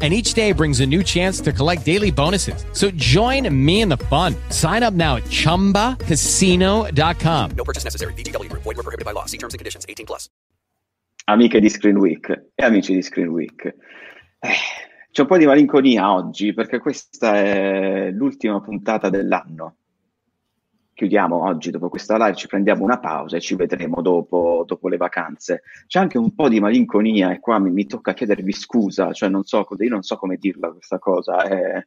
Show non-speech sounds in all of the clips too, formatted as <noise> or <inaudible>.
and each day brings a new chance to collect daily bonuses. So join me in the fun. Sign up now at ChumbaCasino.com. No purchase necessary. BGW. Void were prohibited by law. See terms and conditions. 18 plus. Amiche di Screen Week e amici di Screen Week. Eh, c'è un po' di malinconia oggi perché questa è l'ultima puntata dell'anno. Chiudiamo oggi dopo questa live, ci prendiamo una pausa e ci vedremo dopo, dopo le vacanze. C'è anche un po' di malinconia e qua mi, mi tocca chiedervi scusa, cioè non so, io non so come dirla questa cosa. È,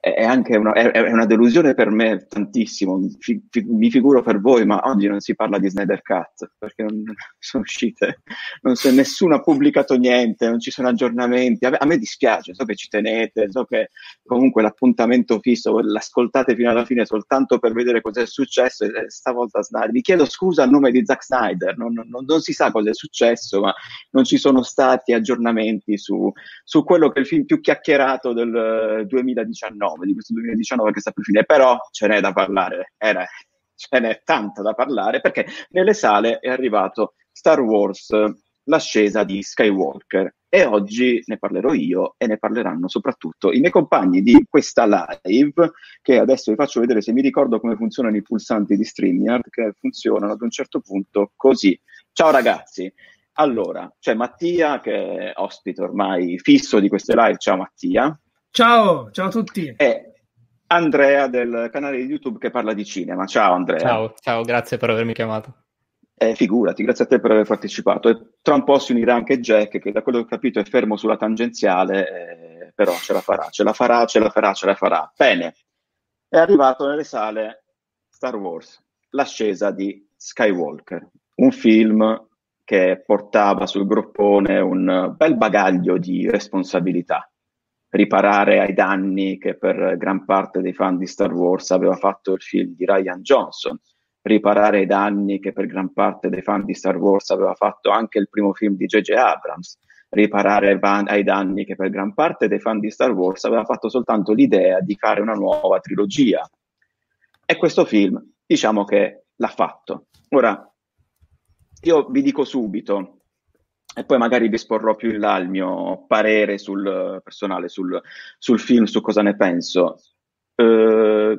è anche una, è, una, delusione per me tantissimo, fi, fi, mi figuro per voi, ma oggi non si parla di Snyder Cut perché non sono uscite, non so, nessuno ha pubblicato niente, non ci sono aggiornamenti, a me, a me, dispiace, so che ci tenete, so che comunque l'appuntamento fisso, l'ascoltate fino alla fine soltanto per vedere cosa è successo e stavolta Snyder, vi chiedo scusa a nome di Zack Snyder, non, non, non si sa cosa è successo, ma non ci sono stati aggiornamenti su, su quello che è il film più chiacchierato del 2019 2019, di questo 2019 che sta per finire, però ce n'è da parlare, era, ce n'è tanto da parlare perché nelle sale è arrivato Star Wars, l'ascesa di Skywalker e oggi ne parlerò io e ne parleranno soprattutto i miei compagni di questa live che adesso vi faccio vedere se mi ricordo come funzionano i pulsanti di StreamYard che funzionano ad un certo punto così. Ciao ragazzi, allora c'è Mattia che è ospite ormai fisso di queste live, ciao Mattia. Ciao, ciao a tutti. E Andrea del canale di YouTube che parla di cinema. Ciao Andrea. Ciao, ciao, grazie per avermi chiamato. Eh, figurati, grazie a te per aver partecipato. E tra un po' si unirà anche Jack, che da quello che ho capito è fermo sulla tangenziale, eh, però ce la farà, ce la farà, ce la farà, ce la farà. Bene, è arrivato nelle sale Star Wars, l'ascesa di Skywalker, un film che portava sul groppone un bel bagaglio di responsabilità riparare ai danni che per gran parte dei fan di Star Wars aveva fatto il film di Ryan Johnson, riparare ai danni che per gran parte dei fan di Star Wars aveva fatto anche il primo film di J.J. Abrams, riparare ai danni che per gran parte dei fan di Star Wars aveva fatto soltanto l'idea di fare una nuova trilogia. E questo film, diciamo che l'ha fatto. Ora, io vi dico subito, e poi magari vi esporrò più in là il mio parere sul personale, sul, sul film, su cosa ne penso. Eh,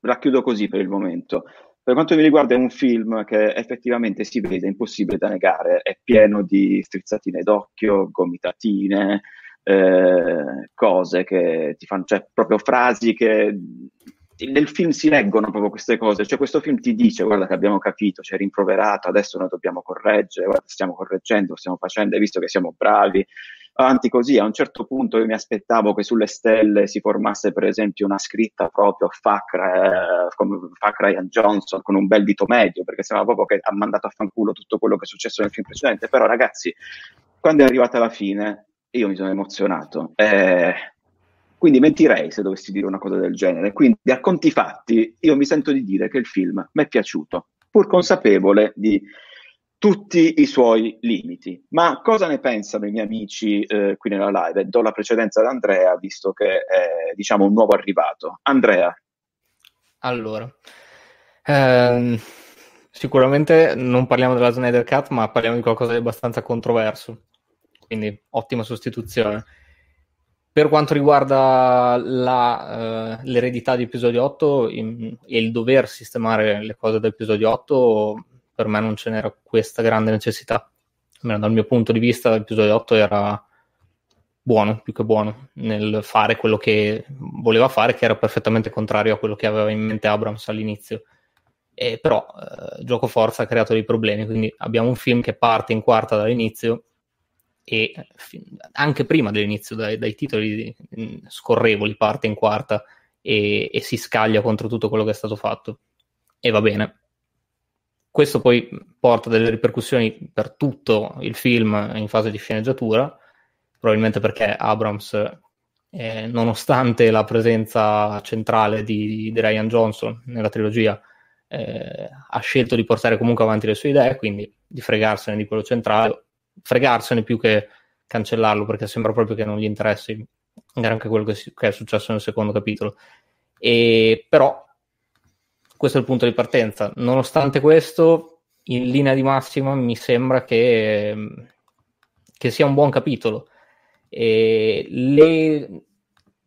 racchiudo così per il momento. Per quanto mi riguarda è un film che effettivamente si vede, impossibile da negare, è pieno di strizzatine d'occhio, gomitatine, eh, cose che ti fanno, cioè proprio frasi che nel film si leggono proprio queste cose, cioè questo film ti dice guarda che abbiamo capito, ci hai rimproverato, adesso noi dobbiamo correggere, guarda stiamo correggendo, stiamo facendo, hai visto che siamo bravi, avanti così, a un certo punto io mi aspettavo che sulle stelle si formasse per esempio una scritta proprio fuck, eh, come Johnson con un bel dito medio, perché sembrava proprio che ha mandato a fanculo tutto quello che è successo nel film precedente, però ragazzi, quando è arrivata la fine io mi sono emozionato. Eh, quindi mentirei se dovessi dire una cosa del genere. Quindi a conti fatti io mi sento di dire che il film mi è piaciuto, pur consapevole di tutti i suoi limiti. Ma cosa ne pensano i miei amici eh, qui nella live? Do la precedenza ad Andrea, visto che è diciamo un nuovo arrivato. Andrea. Allora, ehm, sicuramente non parliamo della Snyder Cut, ma parliamo di qualcosa di abbastanza controverso. Quindi ottima sostituzione. Per quanto riguarda la, uh, l'eredità di episodio 8 in, e il dover sistemare le cose dell'episodio 8, per me non ce n'era questa grande necessità. Almeno dal mio punto di vista, l'episodio 8 era buono, più che buono, nel fare quello che voleva fare, che era perfettamente contrario a quello che aveva in mente Abrams all'inizio. E però eh, Gioco Forza ha creato dei problemi, quindi abbiamo un film che parte in quarta dall'inizio e anche prima dell'inizio dai, dai titoli mm, scorrevoli parte in quarta e, e, si scaglia contro tutto quello che è stato fatto. E va bene. Questo poi porta delle ripercussioni per tutto il film in fase di sceneggiatura probabilmente perché Abrams eh, nonostante la presenza centrale di, di, Ryan Johnson nella trilogia eh, ha scelto di portare comunque avanti le sue idee, quindi di fregarsene di quello centrale, fregarsene più che cancellarlo, perché sembra proprio che non gli interessi anche quello che, che è successo nel secondo capitolo. E, però questo è il punto di partenza. Nonostante questo, in linea di massima mi sembra che, che sia un buon capitolo. Le,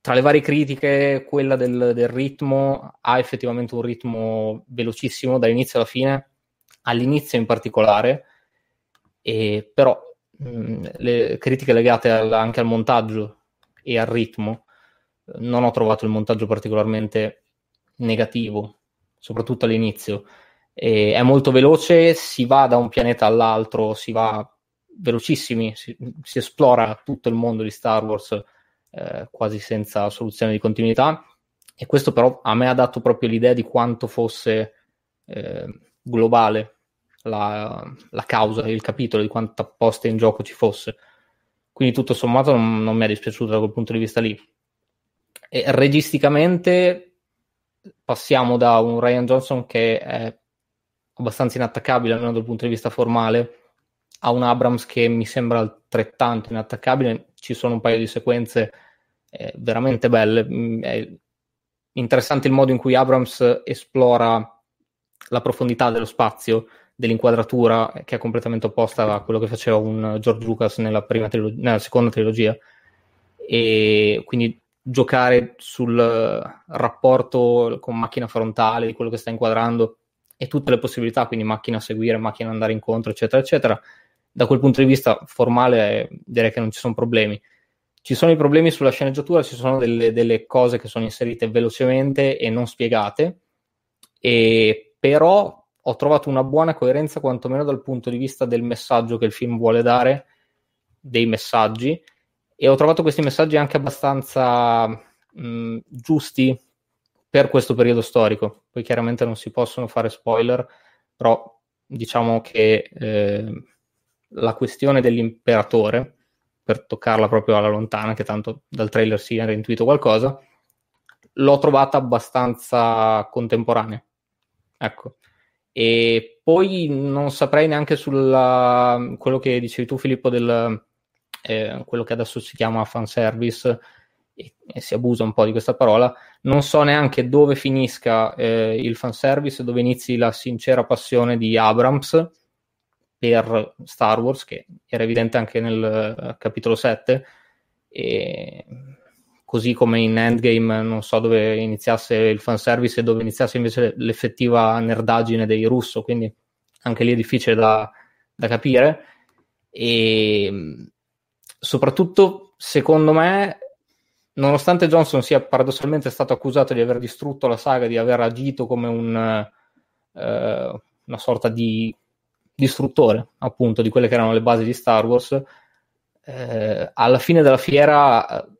tra le varie critiche, quella del, del, ritmo ha effettivamente un ritmo velocissimo dall'inizio alla fine, all'inizio in particolare, e però mh, le critiche legate al, anche al montaggio e al ritmo, non ho trovato il montaggio particolarmente negativo, soprattutto all'inizio. E è molto veloce, si va da un pianeta all'altro, si va velocissimi, si, si esplora tutto il mondo di Star Wars eh, quasi senza soluzione di continuità e questo però a me ha dato proprio l'idea di quanto fosse eh, globale la, la, causa, il capitolo, di quanta posta in gioco ci fosse. Quindi tutto sommato non, non mi è dispiaciuto da quel punto di vista lì. E registicamente passiamo da un Ryan Johnson che è abbastanza inattaccabile, almeno dal punto di vista formale, a un Abrams che mi sembra altrettanto inattaccabile. Ci sono un paio di sequenze eh, veramente belle. Mm, è interessante il modo in cui Abrams esplora la profondità dello spazio, dell'inquadratura, che è completamente opposta a quello che faceva un George Lucas nella, trilog- nella seconda trilogia. E quindi giocare sul rapporto con macchina frontale di quello che sta inquadrando e tutte le possibilità, quindi macchina a seguire, macchina andare incontro, eccetera, eccetera. Da quel punto di vista formale direi che non ci sono problemi. Ci sono i problemi sulla sceneggiatura, ci sono delle, delle cose che sono inserite velocemente e non spiegate, e però ho trovato una buona coerenza quantomeno dal punto di vista del messaggio che il film vuole dare, dei messaggi, e ho trovato questi messaggi anche abbastanza mh, giusti per questo periodo storico. Poi chiaramente non si possono fare spoiler, però diciamo che eh, la questione dell'imperatore per toccarla proprio alla lontana, che tanto dal trailer si era intuito qualcosa, l'ho trovata abbastanza contemporanea. Ecco. E poi non saprei neanche su quello che dicevi tu, Filippo, del eh, quello che adesso si chiama fanservice, e, e si abusa un po' di questa parola. Non so neanche dove finisca eh, il fanservice, dove inizi la sincera passione di Abrams per Star Wars, che era evidente anche nel uh, capitolo 7, e così come in Endgame non so dove iniziasse il fanservice e dove iniziasse invece l'effettiva nerdaggine dei russo, quindi anche lì è difficile da, da capire. E soprattutto, secondo me, nonostante Johnson sia paradossalmente stato accusato di aver distrutto la saga, di aver agito come un, uh, una sorta di distruttore appunto di quelle che erano le basi di Star Wars, eh, alla fine della fiera eh,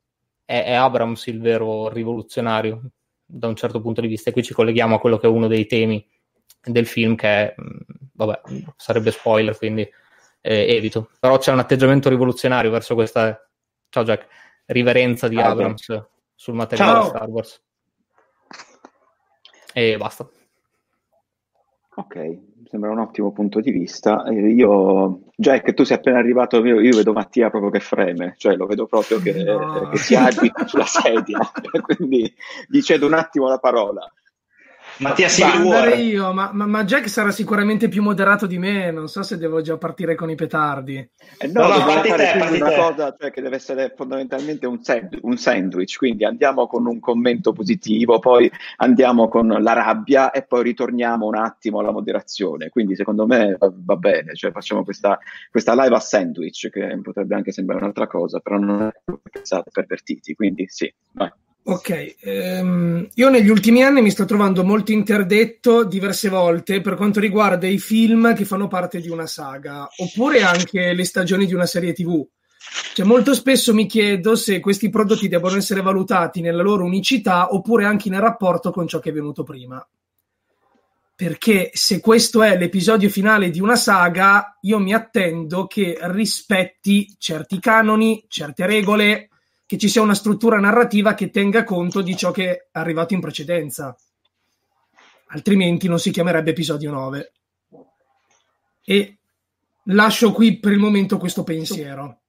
è, è, Abrams il vero rivoluzionario da un certo punto di vista e qui ci colleghiamo a quello che è uno dei temi del film che è, mm, vabbè, sarebbe spoiler quindi eh, evito, però c'è un atteggiamento rivoluzionario verso questa, ciao Jack, riverenza di Abrams beh. sul materiale ciao. Star Wars. E basta. Ok, sembra un ottimo punto di vista. Io, Jack, tu sei appena arrivato, io, io vedo Mattia proprio che freme, cioè lo vedo proprio che, no. che si agita sulla sedia, <laughs> quindi gli cedo un attimo la parola. Mattia Civil io, ma, ma, ma, Jack sarà sicuramente più moderato di me, non so se devo già partire con i petardi. Eh no, no, no fare te, una te. cosa cioè, che deve essere fondamentalmente un, sand- un, sandwich, quindi andiamo con un commento positivo, poi andiamo con la rabbia e poi ritorniamo un attimo alla moderazione. Quindi secondo me va, va bene, cioè facciamo questa, questa, live a sandwich, che potrebbe anche sembrare un'altra cosa, però non è pensate pervertiti, quindi sì, vai. Ok, ehm, io negli ultimi anni mi sto trovando molto interdetto diverse volte per quanto riguarda i film che fanno parte di una saga, oppure anche le stagioni di una serie TV. Cioè, molto spesso mi chiedo se questi prodotti devono essere valutati nella loro unicità oppure anche nel rapporto con ciò che è venuto prima. Perché se questo è l'episodio finale di una saga, io mi attendo che rispetti certi canoni, certe regole, che ci sia una struttura narrativa che tenga conto di ciò che è arrivato in precedenza. altrimenti non si chiamerebbe episodio 9. E lascio qui per il momento questo pensiero.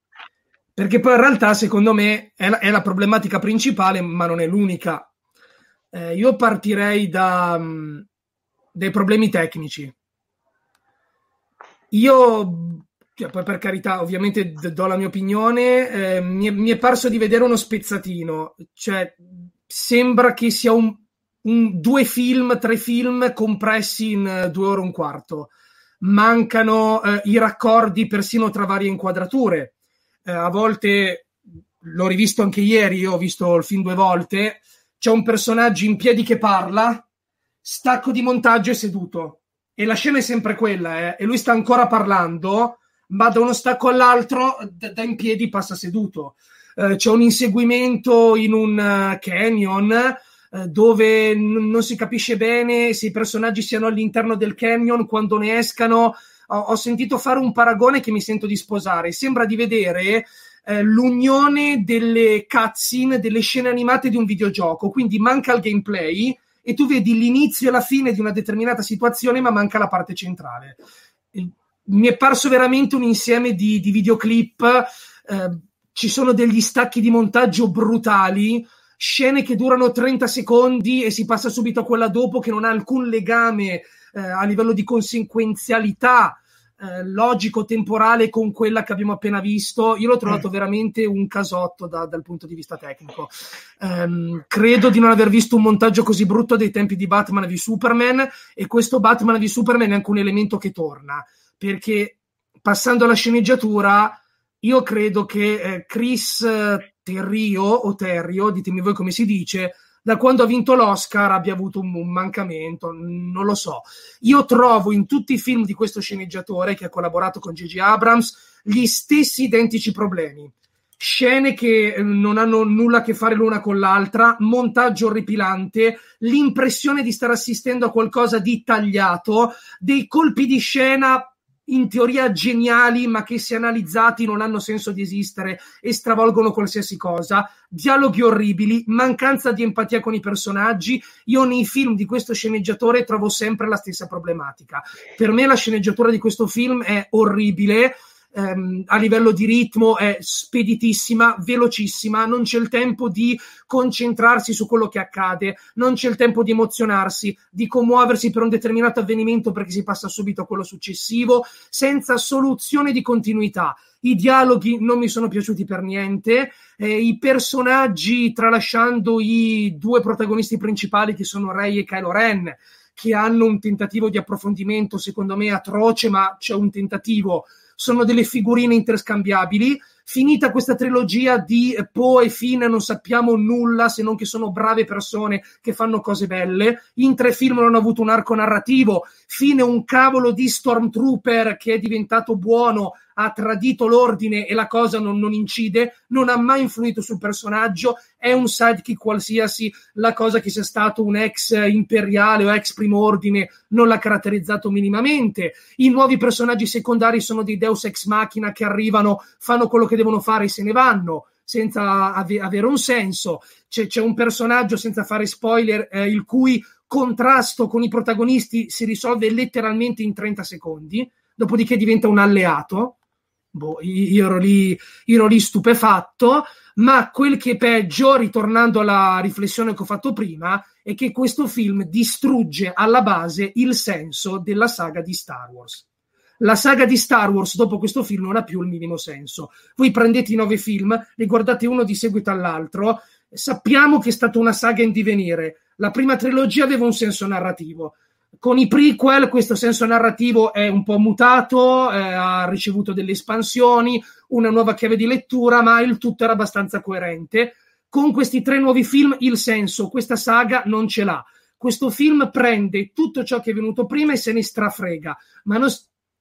Perché poi in realtà, secondo me, è la, è la problematica principale, ma non è l'unica. Eh, io partirei da, mh, dai problemi tecnici. Io, poi per carità, ovviamente do la mia opinione, eh, mi, è, mi, è, parso di vedere uno spezzatino, cioè sembra che sia un, un, due film, tre film compressi in uh, due ore e un quarto. Mancano uh, i raccordi persino tra varie inquadrature eh, a volte l'ho rivisto anche ieri, ho visto il film due volte, c'è un personaggio in piedi che parla, stacco di montaggio e seduto. E la scena è sempre quella, eh, e lui sta ancora parlando, ma da uno stacco all'altro, da, da in piedi passa seduto. Eh, c'è un inseguimento in un uh, canyon uh, dove n- non si capisce bene se i personaggi siano all'interno del canyon, quando ne escano ho, ho sentito fare un paragone che mi sento di sposare. Sembra di vedere eh, l'unione delle cutscene, delle scene animate di un videogioco. Quindi manca il gameplay e tu vedi l'inizio e la fine di una determinata situazione, ma manca la parte centrale. Mi è parso veramente un insieme di, di videoclip. Eh, ci sono degli stacchi di montaggio brutali scene che durano 30 secondi e si passa subito a quella dopo che non ha alcun legame eh, a livello di conseguenzialità eh, logico-temporale con quella che abbiamo appena visto. Io l'ho trovato mm. veramente un casotto da, dal punto di vista tecnico. Um, credo di non aver visto un montaggio così brutto dei tempi di Batman v Superman e questo Batman v Superman è anche un elemento che torna perché passando alla sceneggiatura io credo che eh, Chris Terrio o Terrio, ditemi voi come si dice, da quando ha vinto l'Oscar abbia avuto un, un, mancamento, non lo so. Io trovo in tutti i film di questo sceneggiatore che ha collaborato con J.J. Abrams gli stessi identici problemi. Scene che eh, non hanno nulla a che fare l'una con l'altra, montaggio orripilante, l'impressione di stare assistendo a qualcosa di tagliato, dei colpi di scena in teoria geniali, ma che se analizzati non hanno senso di esistere e stravolgono qualsiasi cosa, dialoghi orribili, mancanza di empatia con i personaggi. Io nei film di questo sceneggiatore trovo sempre la stessa problematica. Per me la sceneggiatura di questo film è orribile ehm, a livello di ritmo è speditissima, velocissima, non c'è il tempo di concentrarsi su quello che accade, non c'è il tempo di emozionarsi, di commuoversi per un determinato avvenimento perché si passa subito a quello successivo, senza soluzione di continuità. I dialoghi non mi sono piaciuti per niente, eh, i personaggi, tralasciando i due protagonisti principali che sono Rey e Kylo Ren, che hanno un tentativo di approfondimento secondo me atroce, ma c'è un tentativo sono delle figurine interscambiabili. Finita questa trilogia di Poe e Finn, non sappiamo nulla se non che sono brave persone che fanno cose belle. In tre film non hanno avuto un arco narrativo. Finn è un cavolo di Stormtrooper che è diventato buono, ha tradito l'ordine e la cosa non, non incide, non ha mai influito sul personaggio, è un sidekick qualsiasi, la cosa che sia stato un ex imperiale o ex primo ordine non l'ha caratterizzato minimamente. I nuovi personaggi secondari sono dei Deus ex machina che arrivano, fanno quello che devono fare e se ne vanno senza ave- avere un senso. C'è, c'è, un personaggio, senza fare spoiler, eh, il cui contrasto con i protagonisti si risolve letteralmente in 30 secondi, dopodiché diventa un alleato boh, io, ero lì, io ero lì stupefatto, ma quel che è peggio, ritornando alla riflessione che ho fatto prima, è che questo film distrugge alla base il senso della saga di Star Wars. La saga di Star Wars dopo questo film non ha più il minimo senso. Voi prendete i nove film, li guardate uno di seguito all'altro, sappiamo che è stata una saga in divenire. La prima trilogia aveva un senso narrativo, con i prequel questo senso narrativo è un po' mutato, eh, ha ricevuto delle espansioni, una nuova chiave di lettura, ma il tutto era abbastanza coerente. Con questi tre nuovi film il senso, questa saga non ce l'ha. Questo film prende tutto ciò che è venuto prima e se ne strafrega, ma non,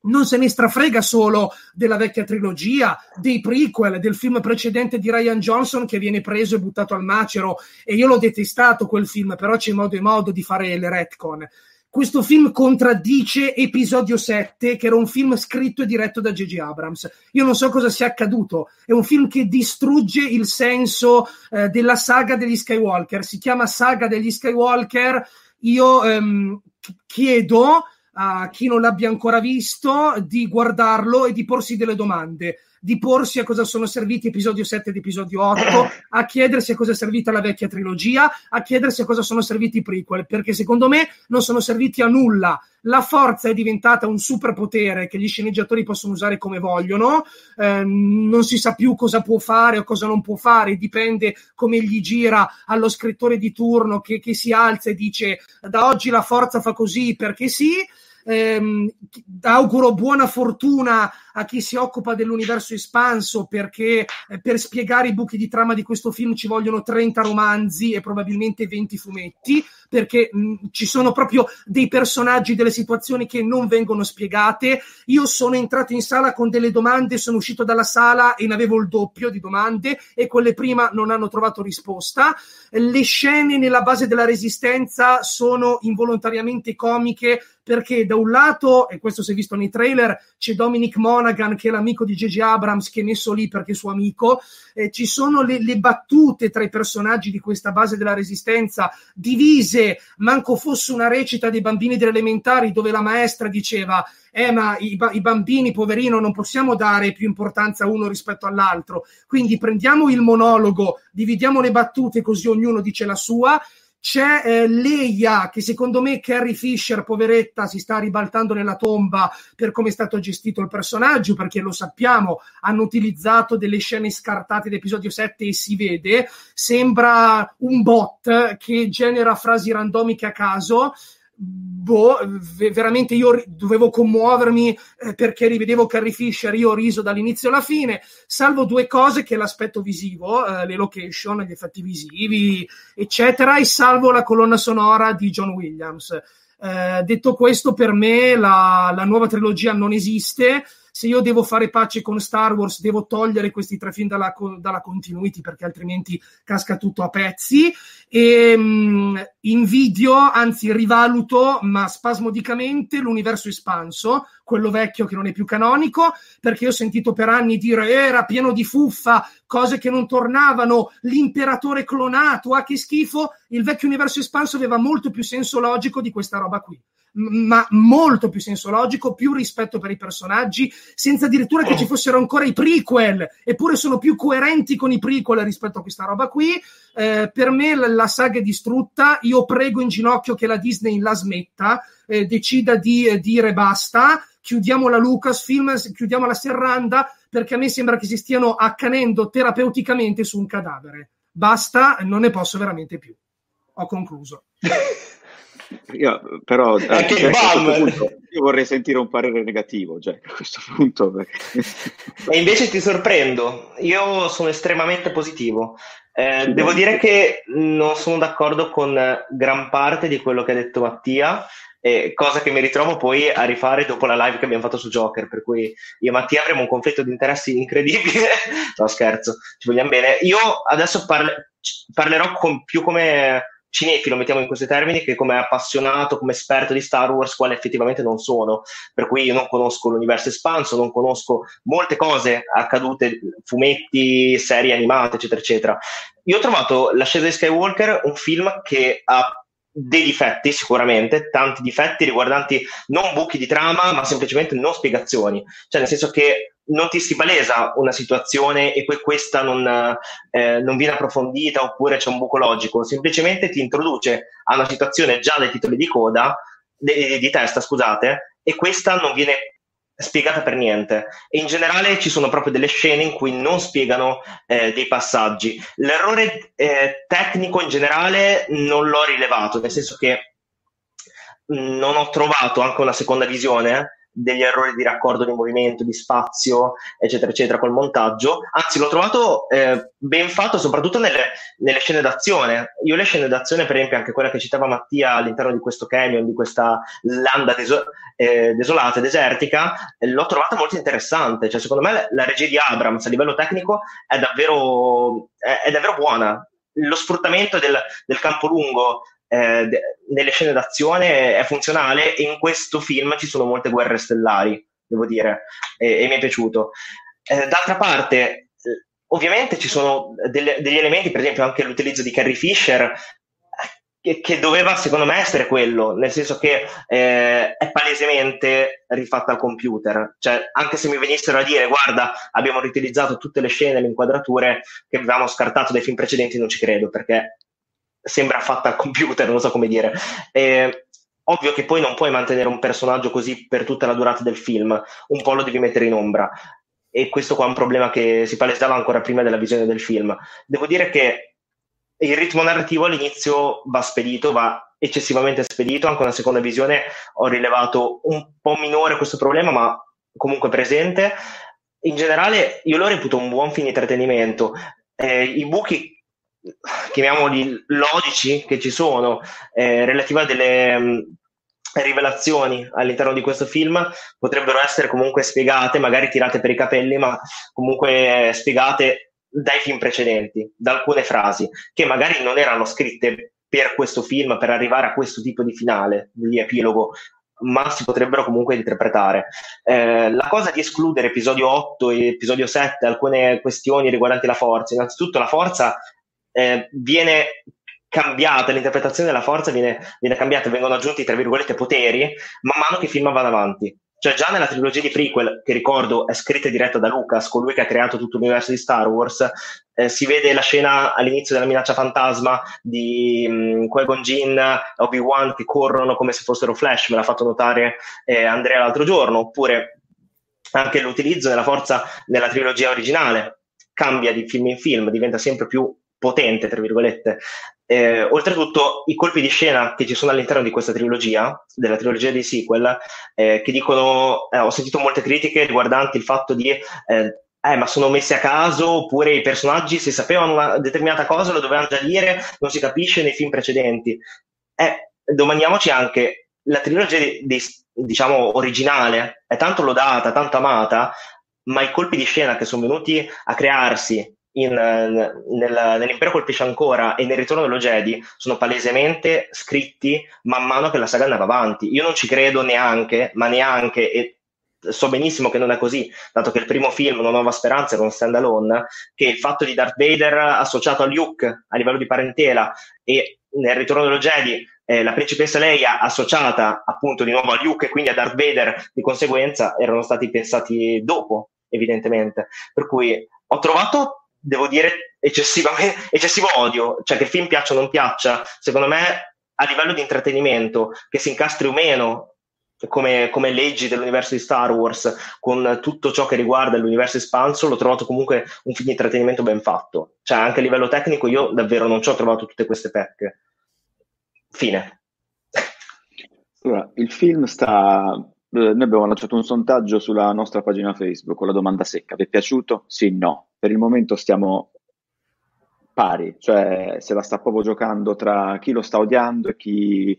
non se ne strafrega solo della vecchia trilogia, dei prequel, del film precedente di Ryan Johnson che viene preso e buttato al macero. E io l'ho detestato quel film, però c'è modo e modo di fare le retcon questo film contraddice episodio 7, che era un film scritto e diretto da J.J. Abrams. Io non so cosa sia accaduto. È un film che distrugge il senso eh, della saga degli Skywalker. Si chiama saga degli Skywalker io ehm, chiedo a chi non l'abbia ancora visto di guardarlo e di porsi delle domande di porsi a cosa sono serviti episodio 7 ed episodio 8, a chiedersi a cosa è servita la vecchia trilogia, a chiedersi a cosa sono serviti i prequel, perché secondo me non sono serviti a nulla. La forza è diventata un superpotere che gli sceneggiatori possono usare come vogliono, eh, non si sa più cosa può fare o cosa non può fare, dipende come gli gira allo scrittore di turno che, che si alza e dice da oggi la forza fa così perché sì ehm, auguro buona fortuna a chi si occupa dell'universo espanso perché eh, per spiegare i buchi di trama di questo film ci vogliono 30 romanzi e probabilmente 20 fumetti perché mh, ci sono proprio dei personaggi, delle situazioni che non vengono spiegate. Io sono entrato in sala con delle domande, sono uscito dalla sala e ne avevo il doppio di domande e quelle prima non hanno trovato risposta. Le scene nella base della resistenza sono involontariamente comiche perché da un lato, e questo si è visto nei trailer, c'è Dominic Monaghan che è l'amico di J.J. Abrams che è messo lì perché è suo amico, eh, ci sono le, le, battute tra i personaggi di questa base della resistenza divise, manco fosse una recita dei bambini delle elementari dove la maestra diceva eh ma i, i bambini poverino non possiamo dare più importanza uno rispetto all'altro, quindi prendiamo il monologo, dividiamo le battute così ognuno dice la sua c'è eh, Leia che secondo me Carrie Fisher, poveretta, si sta ribaltando nella tomba per come è stato gestito il personaggio, perché lo sappiamo, hanno utilizzato delle scene scartate d'episodio 7 e si vede, sembra un bot che genera frasi randomiche a caso boh, veramente io dovevo commuovermi eh, perché rivedevo Carrie Fisher, io ho riso dall'inizio alla fine, salvo due cose che l'aspetto visivo, eh, le location, gli effetti visivi, eccetera, e salvo la colonna sonora di John Williams. Eh, detto questo, per me la, la nuova trilogia non esiste, se io devo fare pace con Star Wars, devo togliere questi tre film dalla, dalla continuity perché altrimenti casca tutto a pezzi. E um, invidio, anzi rivaluto, ma spasmodicamente l'universo espanso, quello vecchio che non è più canonico, perché ho sentito per anni dire era pieno di fuffa, cose che non tornavano, l'imperatore clonato, ah che schifo. Il vecchio universo espanso aveva molto più senso logico di questa roba qui ma molto più senso logico, più rispetto per i personaggi, senza addirittura che ci fossero ancora i prequel, eppure sono più coerenti con i prequel rispetto a questa roba qui. Eh, per me la, la, saga è distrutta, io prego in ginocchio che la Disney la smetta, eh, decida di eh, dire basta, chiudiamo la Lucasfilm, chiudiamo la serranda, perché a me sembra che si stiano accanendo terapeuticamente su un cadavere. Basta, non ne posso veramente più. Ho concluso. <laughs> Io, però eh, cioè, punto, io vorrei sentire un parere negativo cioè, a questo punto. E invece ti sorprendo, io sono estremamente positivo. Eh, devo dire che non sono d'accordo con gran parte di quello che ha detto Mattia, eh, cosa che mi ritrovo poi a rifare dopo la live che abbiamo fatto su Joker, per cui io e Mattia avremo un conflitto di interessi incredibile. <laughs> no, scherzo, ci vogliamo bene. Io adesso parle- parlerò con, più come cinefilo, mettiamo in questi termini, che come appassionato, come esperto di Star Wars, quale effettivamente non sono. Per cui io non conosco l'universo espanso, non conosco molte cose accadute, fumetti, serie animate, eccetera, eccetera. Io ho trovato L'ascesa di Skywalker un film che ha dei difetti sicuramente, tanti difetti riguardanti non buchi di trama, ma semplicemente non spiegazioni. Cioè, nel senso che non ti si palesa una situazione e poi questa non, eh, non, viene approfondita oppure c'è un buco logico, semplicemente ti introduce a una situazione già dai titoli di coda, di, di testa, scusate, e questa non viene spiegata per niente. E in generale ci sono proprio delle scene in cui non spiegano eh, dei passaggi. L'errore eh, tecnico in generale non l'ho rilevato, nel senso che non ho trovato anche una seconda visione degli errori di raccordo di movimento, di spazio, eccetera, eccetera, col montaggio. Anzi, l'ho trovato eh, ben fatto soprattutto nelle, nelle, scene d'azione. Io le scene d'azione, per esempio, anche quella che citava Mattia all'interno di questo canyon, di questa landa deso- eh, desolata, desertica, l'ho trovata molto interessante. Cioè, secondo me la regia di Abrams a livello tecnico è davvero, è, è davvero buona. Lo sfruttamento del, del campo lungo eh, nelle scene d'azione è funzionale e in questo film ci sono molte guerre stellari, devo dire, e, e mi è piaciuto. Eh, d'altra parte, eh, ovviamente ci sono delle, degli elementi, per esempio anche l'utilizzo di Carrie Fisher, che, che, doveva secondo me essere quello, nel senso che eh, è palesemente rifatta al computer, cioè anche se mi venissero a dire guarda abbiamo riutilizzato tutte le scene, le inquadrature che avevamo scartato dai film precedenti, non ci credo perché sembra fatta al computer, non so come dire. Eh, ovvio che poi non puoi mantenere un personaggio così per tutta la durata del film, un po' lo devi mettere in ombra. E questo qua è un problema che si palesava ancora prima della visione del film. Devo dire che il ritmo narrativo all'inizio va spedito, va eccessivamente spedito, anche una seconda visione ho rilevato un po' minore questo problema, ma comunque presente. In generale io lo reputo un buon film di intrattenimento. Eh, I buchi chiamiamoli logici che ci sono eh, relativi a delle mh, rivelazioni all'interno di questo film potrebbero essere comunque spiegate, magari tirate per i capelli, ma comunque spiegate dai film precedenti, da alcune frasi che magari non erano scritte per questo film, per arrivare a questo tipo di finale, di epilogo, ma si potrebbero comunque interpretare. Eh, la cosa di escludere episodio 8 e episodio 7, alcune questioni riguardanti la forza, innanzitutto la forza eh, viene cambiata, l'interpretazione della forza viene, viene cambiata, vengono aggiunti, tra virgolette, poteri, man mano che il film va avanti. Cioè già nella trilogia di prequel, che ricordo è scritta e diretta da Lucas, colui che ha creato tutto l'universo di Star Wars, eh, si vede la scena all'inizio della minaccia fantasma di um, Qui-Gon Jinn, Obi-Wan che corrono come se fossero Flash, me l'ha fatto notare eh, Andrea l'altro giorno, oppure anche l'utilizzo della forza nella trilogia originale cambia di film in film, diventa sempre più potente, tra virgolette. Eh, oltretutto, i colpi di scena che ci sono all'interno di questa trilogia, della trilogia dei sequel, eh, che dicono, eh, ho sentito molte critiche riguardanti il fatto di, eh, eh, ma sono messi a caso, oppure i personaggi, se sapevano una determinata cosa, lo dovevano già dire, non si capisce nei film precedenti. Eh, domandiamoci anche, la trilogia di, di, diciamo, originale è tanto lodata, tanto amata, ma i colpi di scena che sono venuti a crearsi in, nel, nell'impero colpisce ancora e nel ritorno dello Jedi sono palesemente scritti man mano che la saga andava avanti. Io non ci credo neanche, ma neanche, e so benissimo che non è così, dato che il primo film, Una nuova speranza, era un stand-alone, che il fatto di Darth Vader associato a Luke a livello di parentela e nel ritorno dello Jedi eh, la principessa Leia associata appunto di nuovo a Luke e quindi a Darth Vader di conseguenza erano stati pensati dopo evidentemente per cui ho trovato devo dire, <laughs> eccessivo odio, cioè che il film piaccia o non piaccia, secondo me a livello di intrattenimento, che si incastri o meno come, come, leggi dell'universo di Star Wars con tutto ciò che riguarda l'universo espanso, l'ho trovato comunque un film di intrattenimento ben fatto. Cioè, anche a livello tecnico, io davvero non ci ho trovato tutte queste pecche. Fine. Allora, il film sta. Eh, noi abbiamo lanciato un sondaggio sulla nostra pagina Facebook con la domanda secca: vi è piaciuto? Sì, no per il momento stiamo pari, cioè se la sta proprio giocando tra chi lo sta odiando e chi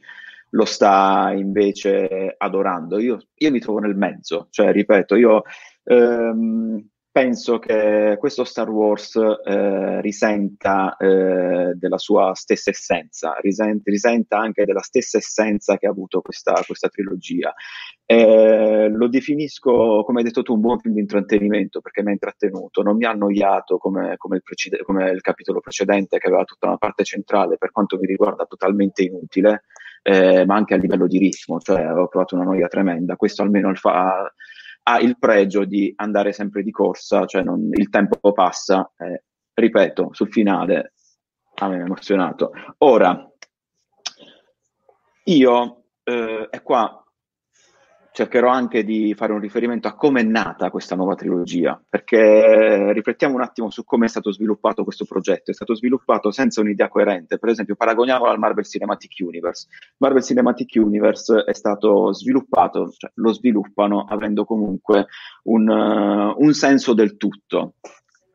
lo sta invece adorando. Io, io mi trovo nel mezzo, cioè ripeto, io ehm, penso che questo Star Wars eh, risenta eh, della sua stessa essenza, risente, risenta anche della stessa essenza che ha avuto questa, questa trilogia. Eh, lo definisco, come hai detto tu, un buon film di intrattenimento perché mi ha intrattenuto, non mi ha annoiato come, come, il precede, come, il capitolo precedente che aveva tutta una parte centrale, per quanto mi riguarda totalmente inutile, eh, ma anche a livello di ritmo, cioè ho provato una noia tremenda. Questo almeno il fa ha il pregio di andare sempre di corsa, cioè non, il tempo passa, eh, ripeto, sul finale a me mi ha emozionato. Ora, io, eh, e qua cercherò anche di fare un riferimento a come è nata questa nuova trilogia, perché riflettiamo un attimo su come è stato sviluppato questo progetto. È stato sviluppato senza un'idea coerente, per esempio paragoniamolo al Marvel Cinematic Universe. Marvel Cinematic Universe è stato sviluppato, cioè lo sviluppano avendo comunque un, uh, un senso del tutto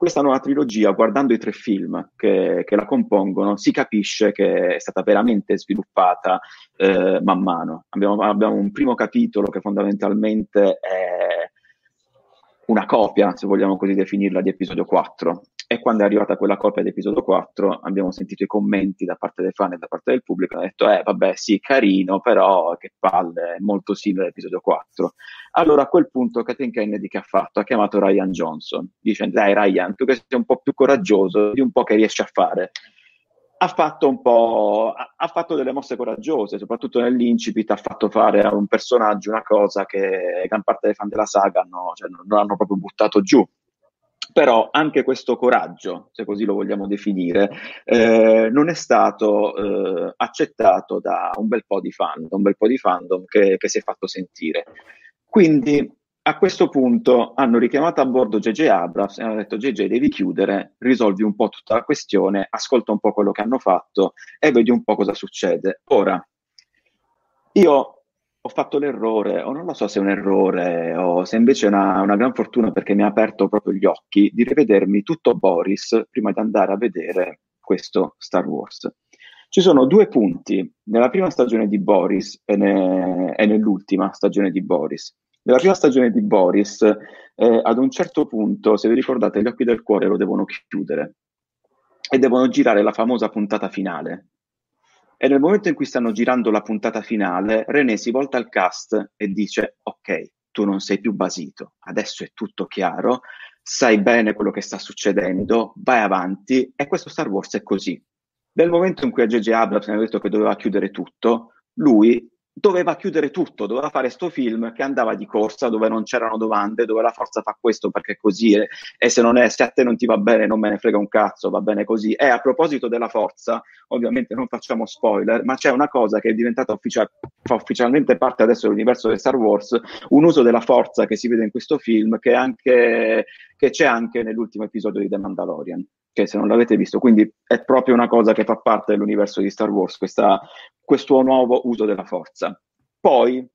questa nuova trilogia, guardando i tre film che, che, la compongono, si capisce che è stata veramente sviluppata eh, man mano. Abbiamo, abbiamo, un primo capitolo che fondamentalmente è una copia, se vogliamo così definirla, di episodio 4 e quando è arrivata quella copia di episodio 4 abbiamo sentito i commenti da parte dei fan e da parte del pubblico, hanno detto, eh vabbè sì, carino, però che palle, è molto simile all'episodio 4. Allora a quel punto Kathleen Kennedy che ha fatto? Ha chiamato Ryan Johnson, dicendo, dai Ryan, tu che sei un po' più coraggioso, di un po' che riesci a fare. Ha fatto un po', ha, fatto delle mosse coraggiose, soprattutto nell'incipit ha fatto fare a un personaggio una cosa che gran parte dei fan della saga hanno, cioè, non hanno proprio buttato giù. Però anche questo coraggio, se così lo vogliamo definire, eh, non è stato eh, accettato da un bel po' di fan, un bel po' di fandom che, che si è fatto sentire. Quindi a questo punto hanno richiamato a bordo JJ Abrams e hanno detto JJ devi chiudere, risolvi un po' tutta la questione, ascolta un po' quello che hanno fatto e vedi un po' cosa succede. Ora, io ho fatto l'errore, o non lo so se è un errore, o se invece è una, una gran fortuna perché mi ha aperto proprio gli occhi, di rivedermi tutto Boris prima di andare a vedere questo Star Wars. Ci sono due punti nella prima stagione di Boris e, ne, e nell'ultima stagione di Boris nella prima stagione di Boris, eh, ad un certo punto, se vi ricordate, gli occhi del cuore lo devono chiudere e devono girare la famosa puntata finale. E nel momento in cui stanno girando la puntata finale, René si volta al cast e dice: Ok, tu non sei più basito, adesso è tutto chiaro, sai bene quello che sta succedendo, vai avanti. E questo Star Wars è così. Nel momento in cui a J.J. Abrams hanno detto che doveva chiudere tutto, lui doveva chiudere tutto, doveva fare sto film che andava di corsa, dove non c'erano domande, dove la forza fa questo perché così è, e se, non è, se a te non ti va bene non me ne frega un cazzo, va bene così. E a proposito della forza, ovviamente non facciamo spoiler, ma c'è una cosa che è diventata ufficia- fa ufficialmente parte adesso dell'universo di Star Wars, un uso della forza che si vede in questo film che, anche, che c'è anche nell'ultimo episodio di The Mandalorian che se non l'avete visto, quindi è proprio una cosa che fa parte dell'universo di Star Wars, questa, questo nuovo uso della forza. Poi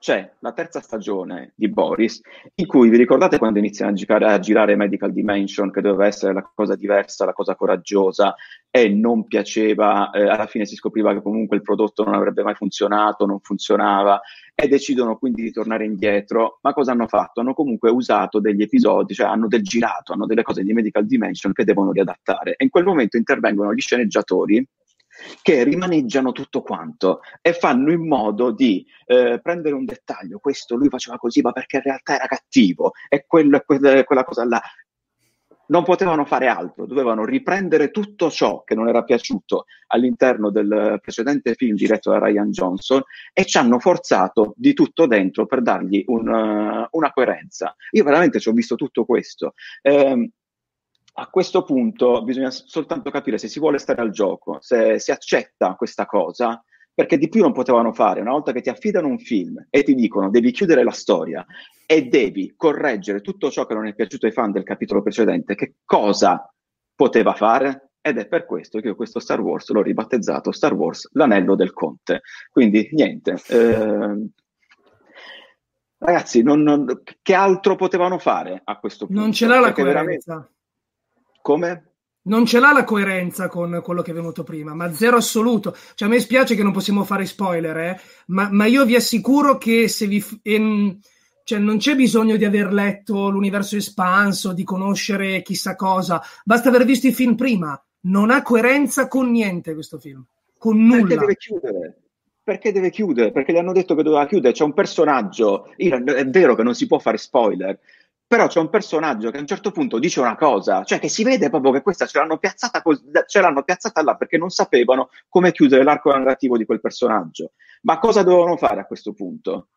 c'è la terza stagione di Boris, in cui vi ricordate quando iniziano a girare, a girare Medical Dimension, che doveva essere la cosa diversa, la cosa coraggiosa, e non piaceva, eh, alla fine si scopriva che comunque il prodotto non avrebbe mai funzionato, non funzionava, e decidono quindi di tornare indietro. Ma cosa hanno fatto? Hanno comunque usato degli episodi, cioè hanno del girato, hanno delle cose di Medical Dimension che devono riadattare. E in quel momento intervengono gli sceneggiatori che rimaneggiano tutto quanto e fanno in modo di eh, prendere un dettaglio, questo lui faceva così, ma perché in realtà era cattivo, e quello, quella, quella cosa là. Non potevano fare altro, dovevano riprendere tutto ciò che non era piaciuto all'interno del precedente film diretto da Ryan Johnson e ci hanno forzato di tutto dentro per dargli un, uh, una coerenza. Io veramente ci ho visto tutto questo. Eh, a questo punto bisogna soltanto capire se si vuole stare al gioco, se si accetta questa cosa, perché di più non potevano fare. Una volta che ti affidano un film e ti dicono devi chiudere la storia e devi correggere tutto ciò che non è piaciuto ai fan del capitolo precedente, che cosa poteva fare? Ed è per questo che io questo Star Wars l'ho ribattezzato Star Wars l'anello del conte. Quindi niente. Eh, ragazzi, non, non, che altro potevano fare a questo punto? Non ce l'ha la coerenza. Veramente... Come? Non ce l'ha la coerenza con quello che è venuto prima, ma zero assoluto. Cioè, a me spiace che non possiamo fare spoiler, eh? ma, ma, io vi assicuro che se vi. Ehm, cioè, non c'è bisogno di aver letto l'universo espanso, di conoscere chissà cosa, basta aver visto i film prima. Non ha coerenza con niente questo film, con nulla. Perché deve chiudere? Perché deve chiudere? Perché gli hanno detto che doveva chiudere. C'è un personaggio. È vero che non si può fare spoiler, però c'è un personaggio che a un certo punto dice una cosa, cioè che si vede proprio che questa ce l'hanno piazzata, cos- ce l'hanno piazzata là perché non sapevano come chiudere l'arco narrativo di quel personaggio. Ma cosa dovevano fare a questo punto?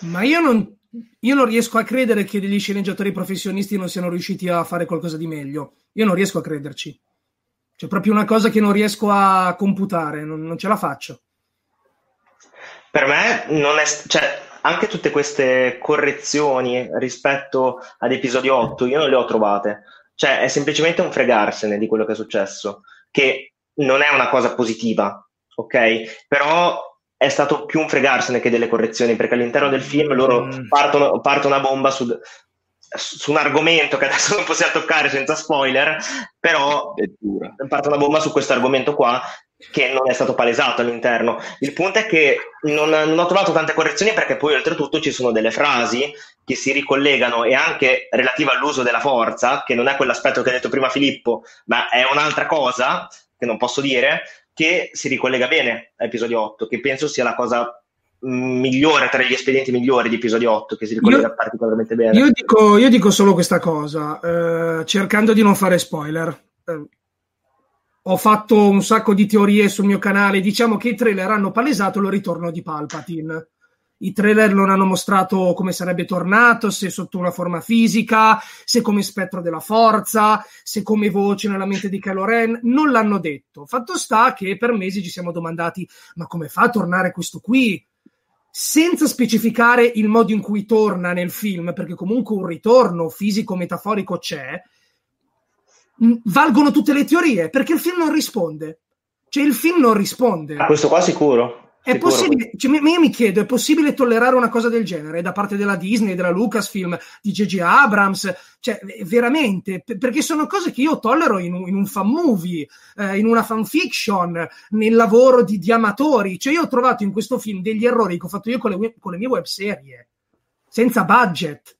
Ma io non, io non riesco a credere che degli sceneggiatori professionisti non siano riusciti a fare qualcosa di meglio. Io non riesco a crederci. C'è proprio una cosa che non riesco a computare, non, non ce la faccio. Per me non è... Cioè, anche tutte queste correzioni rispetto ad episodio 8 io non le ho trovate. Cioè, è semplicemente un fregarsene di quello che è successo, che non è una cosa positiva, ok? Però è stato più un fregarsene che delle correzioni, perché all'interno del film loro mm. partono, partono una bomba su, su un argomento che adesso non possiamo toccare senza spoiler, però parte una bomba su questo argomento qua che non è stato palesato all'interno. Il punto è che non, non, ho trovato tante correzioni perché poi oltretutto ci sono delle frasi che si ricollegano e anche relative all'uso della forza, che non è quell'aspetto che ha detto prima Filippo, ma è un'altra cosa che non posso dire, che si ricollega bene a episodio 8, che penso sia la cosa migliore tra gli espedienti migliori di episodio 8 che si ricollega io, particolarmente bene. Io dico, io dico solo questa cosa, eh, cercando di non fare spoiler. Eh, ho fatto un sacco di teorie sul mio canale. Diciamo che i trailer hanno palesato il ritorno di Palpatine. I trailer non hanno mostrato come sarebbe tornato, se sotto una forma fisica, se come spettro della forza, se come voce nella mente di Kylo Ren. Non l'hanno detto. Fatto sta che per mesi ci siamo domandati: ma come fa a tornare questo qui? Senza specificare il modo in cui torna nel film, perché comunque un ritorno fisico-metaforico c'è, valgono tutte le teorie, perché il film non risponde. Cioè, il film non risponde. A questo qua sicuro. È Sicuro. possibile, cioè, io mi chiedo, è possibile tollerare una cosa del genere da parte della Disney, della Lucasfilm, di J.J. Abrams? Cioè, veramente, perché sono cose che io tollero in un, in un fan movie, eh, in una fanfiction, nel lavoro di, di, amatori. Cioè, io ho trovato in questo film degli errori che ho fatto io con le, con le mie web serie, senza budget.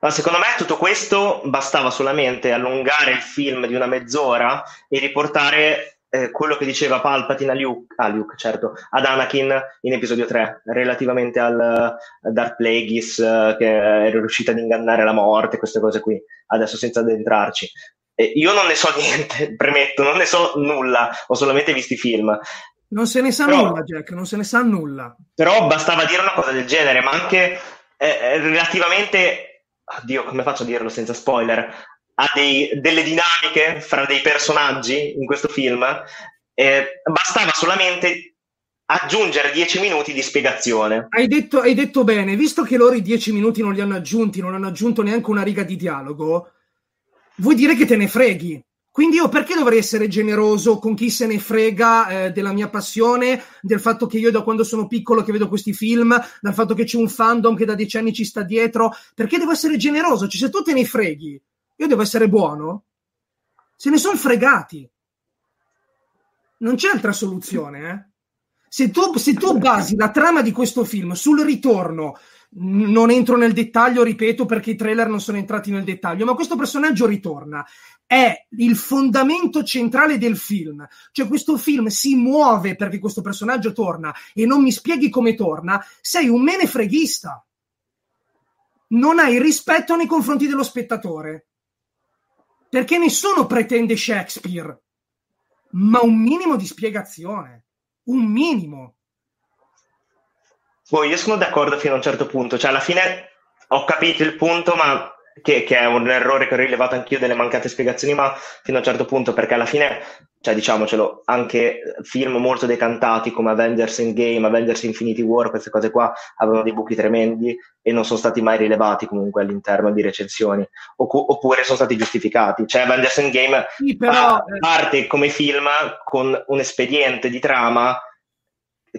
Ma secondo me tutto questo bastava solamente allungare il film di una mezz'ora e riportare eh, quello che diceva Palpatine a Luke, a Luke, certo, ad Anakin in episodio 3, relativamente al uh, Darth Plagueis uh, che era riuscita ad ingannare la morte, queste cose qui, adesso senza addentrarci. E io non ne so <laughs> niente, premetto, non ne so nulla, ho solamente visto i film. Non se ne sa però, nulla, Jack, non se ne sa nulla. Però bastava dire una cosa del genere, ma anche eh, relativamente, oddio, come faccio a dirlo senza spoiler, ha dei, delle dinamiche fra dei personaggi in questo film, eh, bastava solamente aggiungere 10 minuti di spiegazione. Hai detto, hai detto bene, visto che loro i 10 minuti non li hanno aggiunti, non hanno aggiunto neanche una riga di dialogo, vuoi dire che te ne freghi. Quindi io perché dovrei essere generoso con chi se ne frega eh, della mia passione, del fatto che io da quando sono piccolo che vedo questi film, dal fatto che c'è un fandom che da dieci anni ci sta dietro, perché devo essere generoso? Cioè se tu te ne freghi io devo essere buono? Se ne sono fregati. Non c'è altra soluzione, eh? Se tu, se tu basi la trama di questo film sul ritorno, non entro nel dettaglio, ripeto, perché i trailer non sono entrati nel dettaglio, ma questo personaggio ritorna. È il fondamento centrale del film. Cioè, questo film si muove perché questo personaggio torna e non mi spieghi come torna. Sei un menefreghista. Non hai rispetto nei confronti dello spettatore perché nessuno pretende Shakespeare, ma un minimo di spiegazione, un minimo. Poi io sono d'accordo fino a un certo punto, cioè alla fine ho capito il punto, ma che, che, è un errore che ho rilevato anch'io delle mancate spiegazioni, ma fino a un certo punto, perché alla fine, cioè diciamocelo, anche film molto decantati come Avengers Endgame, Avengers Infinity War, queste cose qua avevano dei buchi tremendi e non sono stati mai rilevati comunque all'interno di recensioni, oppure sono stati giustificati. Cioè Avengers Endgame sì, però... parte come film con un espediente di trama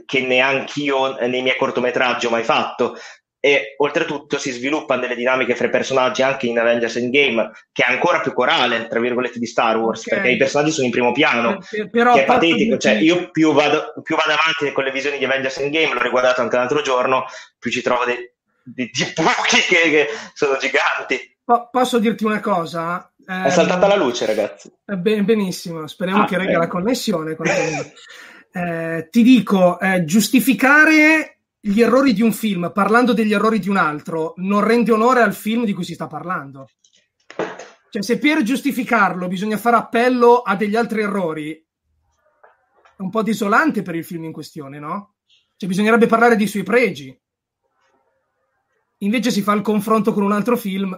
che neanche io nei miei cortometraggi ho mai fatto. E oltretutto si sviluppano delle dinamiche fra i personaggi anche in Avengers Endgame che è ancora più corale tra virgolette di Star Wars okay. perché i personaggi sono in primo piano. Per, però, che è patetico cioè, io più vado, più vado, avanti con le visioni di Avengers Endgame l'ho riguardato anche l'altro giorno più ci trovo dei, dei, dei buchi che, che, sono giganti. Po- posso dirti una cosa? Eh, è saltata la luce ragazzi. eh, ben, benissimo speriamo ah, che regga la connessione <laughs> eh, ti dico eh, giustificare gli errori di un film parlando degli errori di un altro non rende onore al film di cui si sta parlando. Cioè, se per giustificarlo bisogna fare appello a degli altri errori, è un po' desolante per il film in questione, no? Cioè, bisognerebbe parlare dei suoi pregi. Invece si fa il confronto con un altro film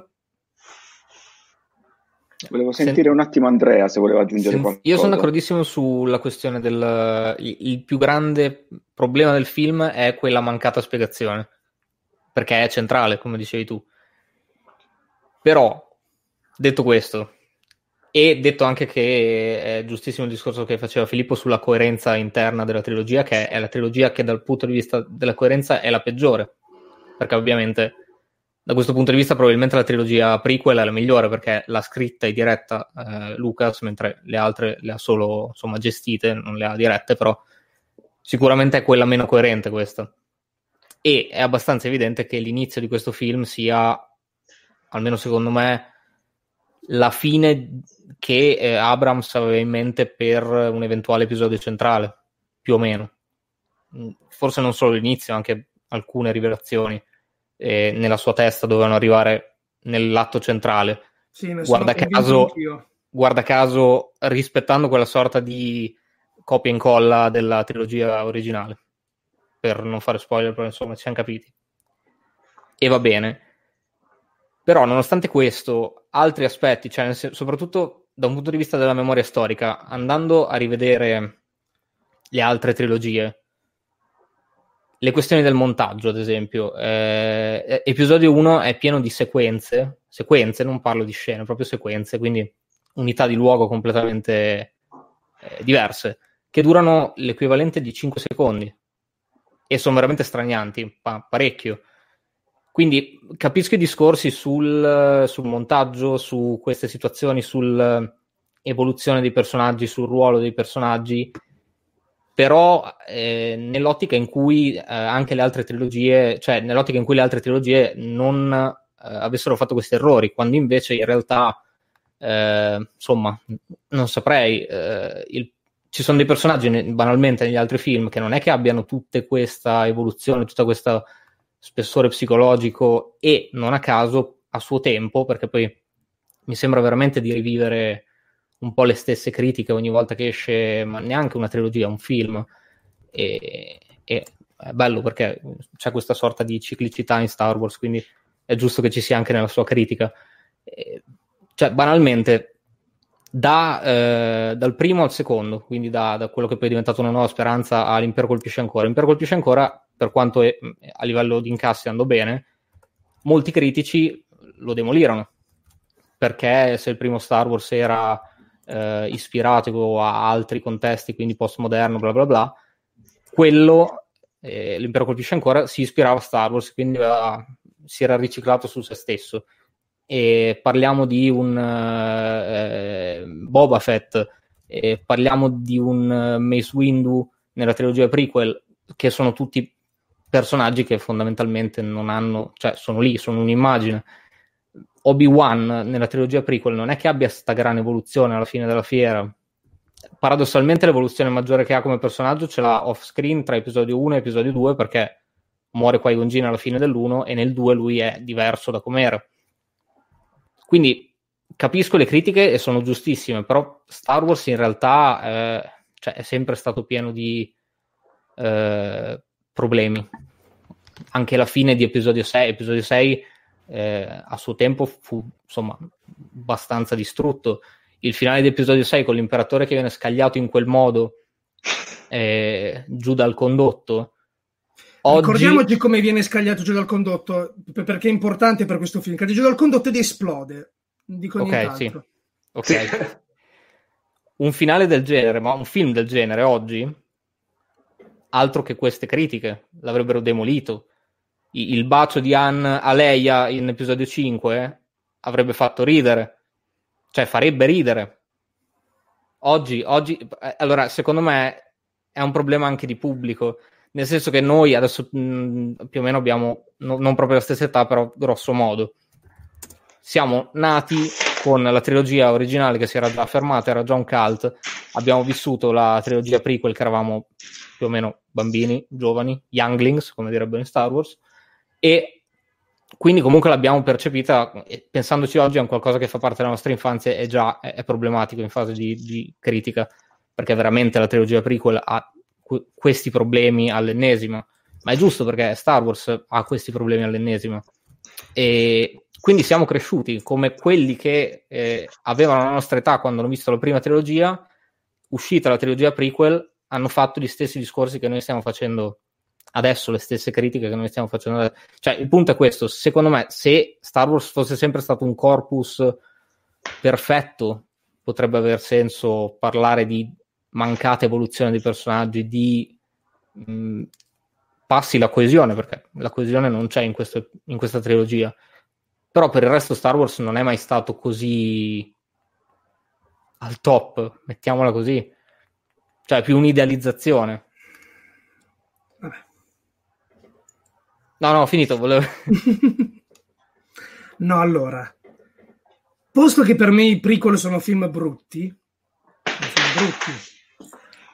Volevo sentire un attimo Andrea se voleva aggiungere qualcosa. Io sono d'accordissimo sulla questione del il, più grande problema del film è quella mancata spiegazione, perché è centrale, come dicevi tu. Però, detto questo, e detto anche che è giustissimo il discorso che faceva Filippo sulla coerenza interna della trilogia, che è la trilogia che dal punto di vista della coerenza è la peggiore, perché ovviamente da questo punto di vista probabilmente la trilogia prequel è la migliore perché l'ha scritta e diretta eh, Lucas, mentre le altre le ha solo insomma, gestite, non le ha dirette, però sicuramente è quella meno coerente questa. E è abbastanza evidente che l'inizio di questo film sia, almeno secondo me, la fine che eh, Abrams aveva in mente per un eventuale episodio centrale, più o meno. Mm, forse non solo l'inizio, anche alcune rivelazioni eh, nella sua testa dovevano arrivare nell'atto centrale. Sì, Guarda sono caso, guarda caso rispettando quella sorta di copia e incolla della trilogia originale, per non fare spoiler, però insomma ci siamo capiti. E va bene. Però nonostante questo, altri aspetti, cioè nel soprattutto da un punto di vista della memoria storica, andando a rivedere le altre trilogie, le questioni del montaggio, ad esempio, eh, episodio 1 è pieno di sequenze, sequenze, non parlo di scene, proprio sequenze, quindi unità di luogo completamente eh, diverse, che durano l'equivalente di 5 secondi e sono veramente stranianti, pa- parecchio. Quindi capisco i discorsi sul, sul montaggio, su queste situazioni, sull'evoluzione dei personaggi, sul ruolo dei personaggi, però eh, nell'ottica in cui eh, anche le altre trilogie, cioè nell'ottica in cui le altre trilogie non eh, avessero fatto questi errori, quando invece in realtà, eh, insomma, non saprei, eh, il, ci sono dei personaggi banalmente negli altri film che non è che abbiano tutta questa evoluzione, tutta questa spessore psicologico e non a caso a suo tempo, perché poi mi sembra veramente di rivivere un po' le stesse critiche ogni volta che esce, ma neanche una trilogia, un film. E, e è bello perché c'è questa sorta di ciclicità in Star Wars, quindi è giusto che ci sia anche nella sua critica. E, cioè, banalmente, da, eh, dal primo al secondo, quindi da, da, quello che poi è diventato una nuova speranza all'Impero colpisce ancora. L'Impero colpisce ancora per quanto è, a livello di incassi andò bene, molti critici lo demolirono. Perché se il primo Star Wars era eh, ispirato a altri contesti, quindi postmoderno, bla bla bla, quello, eh, l'impero colpisce ancora, si ispirava a Star Wars, quindi aveva, si era riciclato su se stesso. E parliamo di un eh, Boba Fett, parliamo di un eh, Mace Windu nella trilogia prequel, che sono tutti personaggi che fondamentalmente non hanno, cioè sono lì, sono un'immagine. Obi-Wan nella trilogia prequel non è che abbia questa gran evoluzione alla fine della fiera. Paradossalmente l'evoluzione maggiore che ha come personaggio ce l'ha off screen tra episodio 1 e episodio 2 perché muore Qui-Gon Jinn alla fine dell'1 e nel 2 lui è diverso da com'era. Quindi capisco le critiche e sono giustissime, però Star Wars in realtà eh, cioè, è sempre stato pieno di eh, problemi. Anche la fine di episodio 6, episodio 6 eh, a suo tempo fu insomma abbastanza distrutto. Il finale di episodio 6 con l'imperatore che viene scagliato in quel modo <laughs> eh, giù dal condotto. Oggi... Ricordiamoci come viene scagliato giù dal condotto, perché è importante per questo film. Cade giù dal condotto ed esplode. Dico ok. Sì. Ok. un finale del genere, ma un film del genere oggi altro che queste critiche, l'avrebbero demolito. Il bacio di Han a Leia in episodio 5 avrebbe fatto ridere, cioè farebbe ridere. Oggi, oggi, eh, allora, secondo me è un problema anche di pubblico, nel senso che noi adesso mh, più o meno abbiamo, no, non proprio la stessa età, però grosso modo, siamo nati con la trilogia originale che si era già fermata, era già un cult, abbiamo vissuto la trilogia prequel che eravamo più o meno bambini, giovani, younglings, come direbbero in Star Wars, e quindi comunque l'abbiamo percepita, pensandoci oggi, è un qualcosa che fa parte della nostra infanzia e già è problematico in fase di, di, critica, perché veramente la trilogia prequel ha que- questi problemi all'ennesima, ma è giusto perché Star Wars ha questi problemi all'ennesima. E quindi siamo cresciuti come quelli che eh, avevano la nostra età quando hanno visto la prima trilogia, uscita la trilogia prequel, hanno fatto gli stessi discorsi che noi stiamo facendo adesso, le stesse critiche che noi stiamo facendo adesso. Cioè, il punto è questo, secondo me, se Star Wars fosse sempre stato un corpus perfetto, potrebbe aver senso parlare di mancata evoluzione dei personaggi, di mh, passi la coesione, perché la coesione non c'è in, questo, in questa trilogia. Però per il resto Star Wars non è mai stato così al top, mettiamola così. Cioè, più un'idealizzazione. No, no, ho finito, volevo... <laughs> no, allora. Posto che per me i prequel sono film brutti, film brutti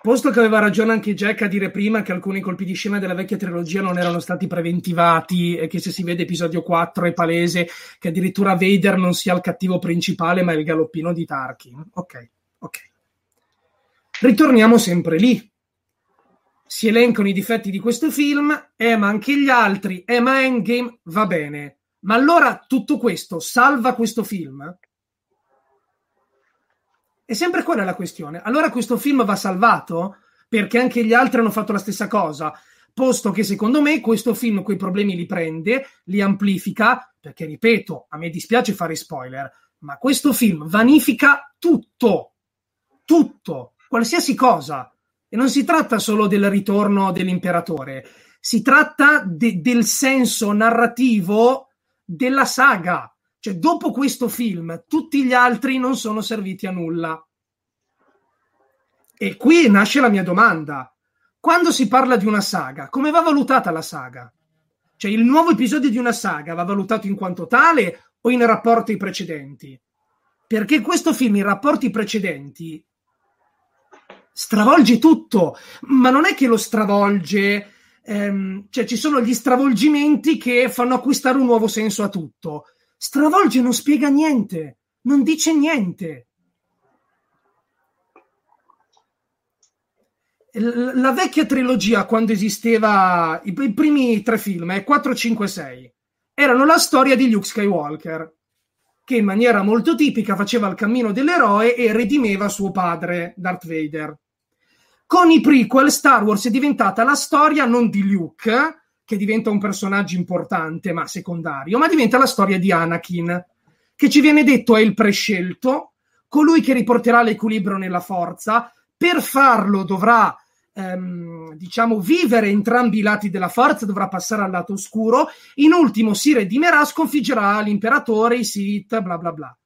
Posto che aveva ragione anche Jack a dire prima che alcuni colpi di scena della vecchia trilogia non erano stati preventivati e che se si vede episodio 4 è palese che addirittura Vader non sia il cattivo principale ma il galoppino di Tarkin. Ok, ok. Ritorniamo sempre lì. Si elencano i difetti di questo film, eh ma anche gli altri, eh ma Endgame va bene. Ma allora tutto questo salva questo film? È sempre quella la questione. Allora questo film va salvato perché anche gli altri hanno fatto la stessa cosa, posto che secondo me questo film quei problemi li prende, li amplifica, perché ripeto, a me dispiace fare spoiler, ma questo film vanifica tutto, tutto, qualsiasi cosa. E non si tratta solo del ritorno dell'imperatore, si tratta de- del senso narrativo della saga. Cioè, dopo questo film, tutti gli altri non sono serviti a nulla. E qui nasce la mia domanda. Quando si parla di una saga, come va valutata la saga? Cioè, il nuovo episodio di una saga va valutato in quanto tale o in rapporto ai precedenti? Perché questo film, in rapporti precedenti, stravolge tutto, ma non è che lo stravolge, ehm, cioè ci sono gli stravolgimenti che fanno acquistare un nuovo senso a tutto stravolge, non spiega niente, non dice niente. La vecchia trilogia, quando esisteva i, primi tre film, eh, 4, 5, 6, erano la storia di Luke Skywalker, che in maniera molto tipica faceva il cammino dell'eroe e redimeva suo padre, Darth Vader. Con i prequel, Star Wars è diventata la storia non di Luke, che diventa un personaggio importante ma secondario, ma diventa la storia di Anakin, che ci viene detto è il prescelto, colui che riporterà l'equilibrio nella forza, per farlo dovrà ehm, diciamo vivere entrambi i lati della forza, dovrà passare al lato oscuro, in ultimo si redimerà, sconfiggerà l'imperatore, i Sith, bla bla bla.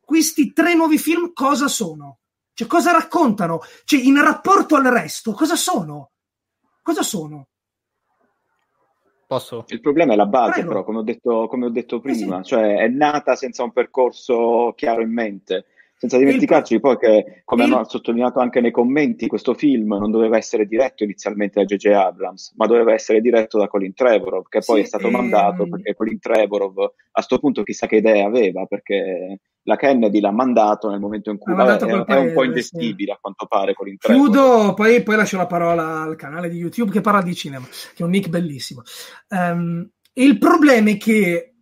Questi tre nuovi film cosa sono? Cioè, cosa raccontano? Cioè, in rapporto al resto, cosa sono? Cosa sono? Posso? Il problema è la base, Prego. però, come ho detto, come ho detto Eh sì. prima, cioè è nata senza un percorso chiaro in mente. Senza dimenticarci poi che, come il- hanno sottolineato anche nei commenti, questo film non doveva essere diretto inizialmente da J.J. Abrams, ma doveva essere diretto da Colin Trevorrow, che poi Sì, è stato ehm, mandato perché Colin Trevorrow a sto punto chissà che idee aveva, perché la Kennedy l'ha mandato nel momento in cui vabbè, è, quel è un po' paese, ingestibile a quanto pare Colin Trevorrow. Chiudo, poi, poi lascio la parola al canale di YouTube che parla di cinema, che è un nick bellissimo. Ehm, il problema è che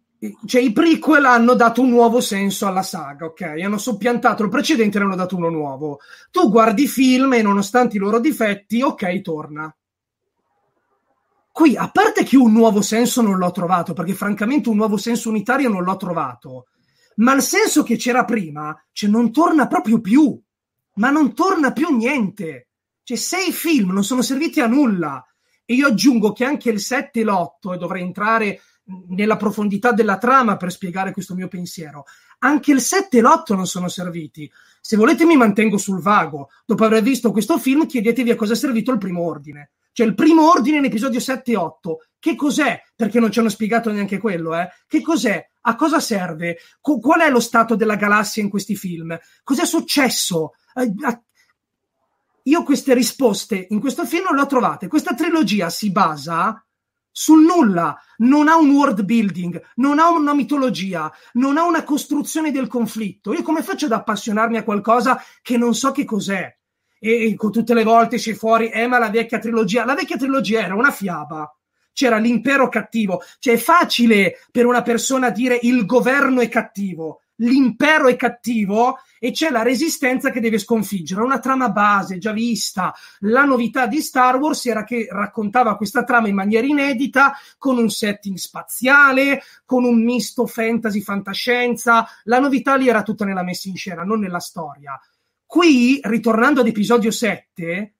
cioè, i prequel hanno dato un nuovo senso alla saga, ok? Hanno soppiantato il precedente e ne hanno dato uno nuovo. Tu guardi i film e nonostante i loro difetti, ok, torna. Qui, a parte che un nuovo senso non l'ho trovato, perché francamente un nuovo senso unitario non l'ho trovato, ma il senso che c'era prima, cioè non torna proprio più ma non torna più niente. Cioè, sei film non sono serviti a nulla. E io aggiungo che anche il 7 e l'8, e dovrei entrare nella profondità della trama per spiegare questo mio pensiero, anche il 7 e l'8 non sono serviti. Se volete mi mantengo sul vago. Dopo aver visto questo film, chiedetevi a cosa è servito il primo ordine. Cioè, il primo ordine in episodio 7 e 8. Che cos'è? Perché non ci hanno spiegato neanche quello, eh? Che cos'è? A cosa serve? Co- qual è lo stato della galassia in questi film? Cos'è successo? Eh, a- io queste risposte in questo film non le ho trovate. Questa trilogia si basa sul nulla, non ha un world building, non ha una mitologia, non ha una costruzione del conflitto. Io come faccio ad appassionarmi a qualcosa che non so che cos'è? E, tutte le volte c'è fuori, eh, ma la vecchia trilogia, la vecchia trilogia era una fiaba. C'era l'impero cattivo, cioè è facile per una persona dire il governo è cattivo, l'impero è cattivo e c'è la resistenza che deve sconfiggere. Una trama base già vista. La novità di Star Wars era che raccontava questa trama in maniera inedita, con un setting spaziale, con un misto fantasy fantascienza. La novità lì era tutta nella messa in scena, non nella storia. Qui, ritornando ad episodio 7,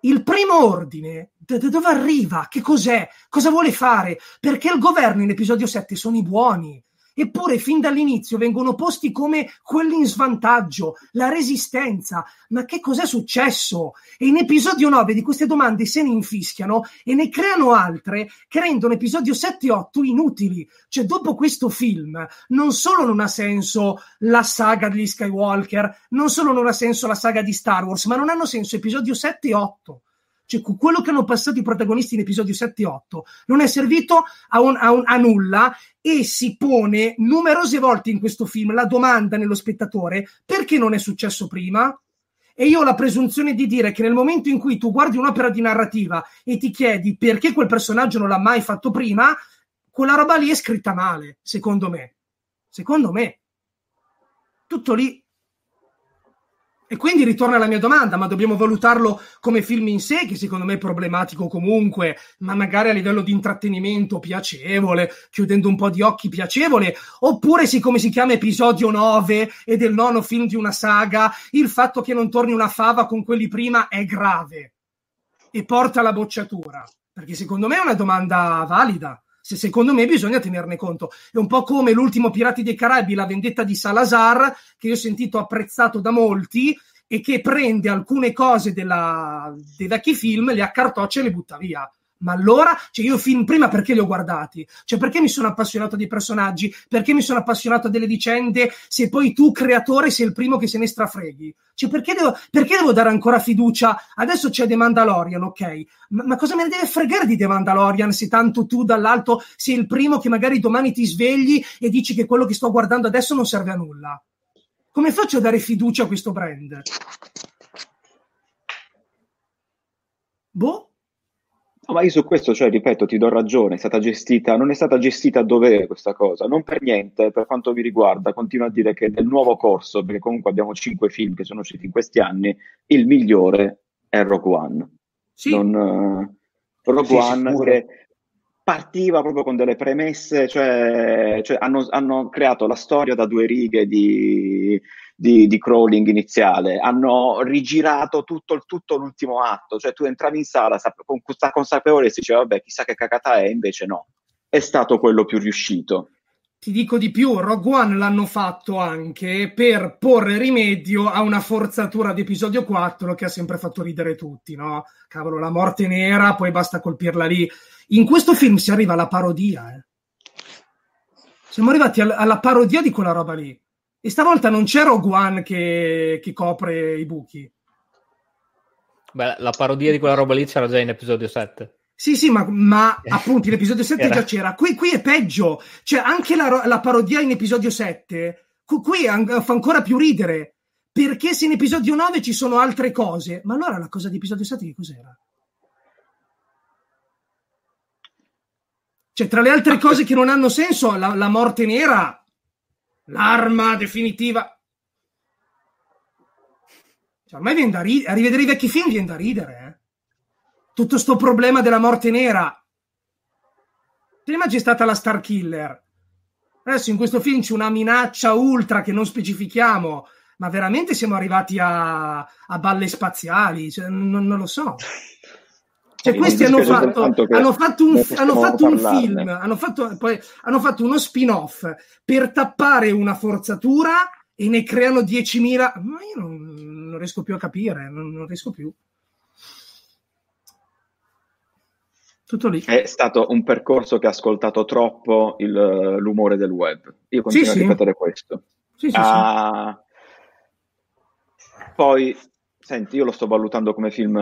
il primo ordine, da, da dove arriva? Che cos'è? Cosa vuole fare? Perché il governo in episodio 7 sono i buoni. Eppure fin dall'inizio vengono posti come quelli in svantaggio, la resistenza. Ma che cos'è successo? E in episodio 9 di queste domande se ne infischiano e ne creano altre che rendono episodio 7 e 8 inutili. Cioè, dopo questo film, non solo non ha senso la saga degli Skywalker, non solo non ha senso la saga di Star Wars, ma non hanno senso episodio 7 e 8 cioè quello che hanno passato i protagonisti in episodio 7 e 8 non è servito a, un, a, un, a, nulla e si pone numerose volte in questo film la domanda nello spettatore perché non è successo prima? E io ho la presunzione di dire che nel momento in cui tu guardi un'opera di narrativa e ti chiedi perché quel personaggio non l'ha mai fatto prima, quella roba lì è scritta male, secondo me. Secondo me. Tutto lì. E quindi ritorna alla mia domanda, ma dobbiamo valutarlo come film in sé, che secondo me è problematico comunque, ma magari a livello di intrattenimento piacevole, chiudendo un po' di occhi piacevole, oppure siccome si chiama episodio 9 ed è il nono film di una saga, il fatto che non torni una fava con quelli prima è grave e porta alla bocciatura, perché secondo me è una domanda valida se secondo me bisogna tenerne conto. È un po' come l'ultimo Pirati dei Caraibi, la vendetta di Salazar, che io ho sentito apprezzato da molti e che prende alcune cose della, dei vecchi film, le accartoccia e le butta via. Ma allora, cioè io film prima perché li ho guardati? Cioè perché mi sono appassionato dei personaggi? Perché mi sono appassionato delle vicende? Se poi tu, creatore, sei il primo che se ne strafreghi. Cioè perché devo, perché devo dare ancora fiducia? Adesso c'è The Mandalorian, ok? Ma, ma, cosa me ne deve fregare di The Mandalorian se tanto tu dall'alto sei il primo che magari domani ti svegli e dici che quello che sto guardando adesso non serve a nulla? Come faccio a dare fiducia a questo brand? Boh, No, ma io su questo, cioè, ripeto, ti do ragione, è stata gestita, non è stata gestita a dovere questa cosa, non per niente, per quanto mi riguarda, continuo a dire che nel nuovo corso, perché comunque abbiamo cinque film che sono usciti in questi anni, il migliore è Rogue One. Sì. Non, uh, Rogue sì, One sicuro. che partiva proprio con delle premesse, cioè, cioè hanno, hanno, creato la storia da due righe di, di, di crawling iniziale, hanno rigirato tutto, tutto, l'ultimo atto, cioè tu entravi in sala con questa consapevolezza e dicevi vabbè chissà che cagata è, invece no, è stato quello più riuscito. Ti dico di più, Rogue One l'hanno fatto anche per porre rimedio a una forzatura di episodio 4 che ha sempre fatto ridere tutti, no? Cavolo, la morte nera, poi basta colpirla lì. In questo film si arriva alla parodia, eh. Siamo arrivati al- alla parodia di quella roba lì. E stavolta non c'è Rogue One che, che copre i buchi. Beh, la parodia di quella roba lì c'era già in episodio 7. Sì, sì, ma, ma <laughs> appunto in episodio 7 Era. già c'era. Qui, qui, è peggio. Cioè, anche la, la parodia in episodio 7, qui an- fa ancora più ridere. Perché se in episodio 9 ci sono altre cose, ma allora la cosa di episodio 7 che cos'era? Cioè, tra le altre cose che non hanno senso, la, la morte nera l'arma definitiva. Cioè, ormai viene da ridere, a rivedere i vecchi film viene da ridere. Eh? Tutto sto problema della morte nera. Prima c'è stata la Star Killer. Adesso in questo film c'è una minaccia ultra che non specifichiamo, ma veramente siamo arrivati a, a balle spaziali? Cioè, non, non lo so. <laughs> Cioè, questi hanno fatto, hanno fatto, un, hanno fatto un film, hanno fatto, poi, hanno fatto uno spin-off per tappare una forzatura e ne creano 10.000. Ma io non, non riesco più a capire, non, non, riesco più. Tutto lì. È stato un percorso che ha ascoltato troppo il, l'umore del web. Io continuo sì, a ripetere sì. questo. Sì, ah, poi Senti, io lo sto valutando come film,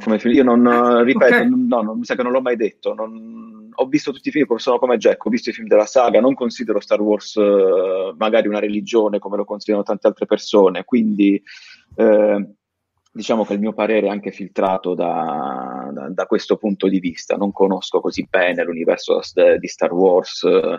come film. io non, eh, ripeto, okay. no, non, mi sa che non l'ho mai detto, non, ho visto tutti i film, sono come Jack, ho visto i film della saga, non considero Star Wars uh, magari una religione come lo considerano tante altre persone, quindi eh, diciamo che il mio parere è anche filtrato da, da, da, questo punto di vista, non conosco così bene l'universo di Star Wars. Uh,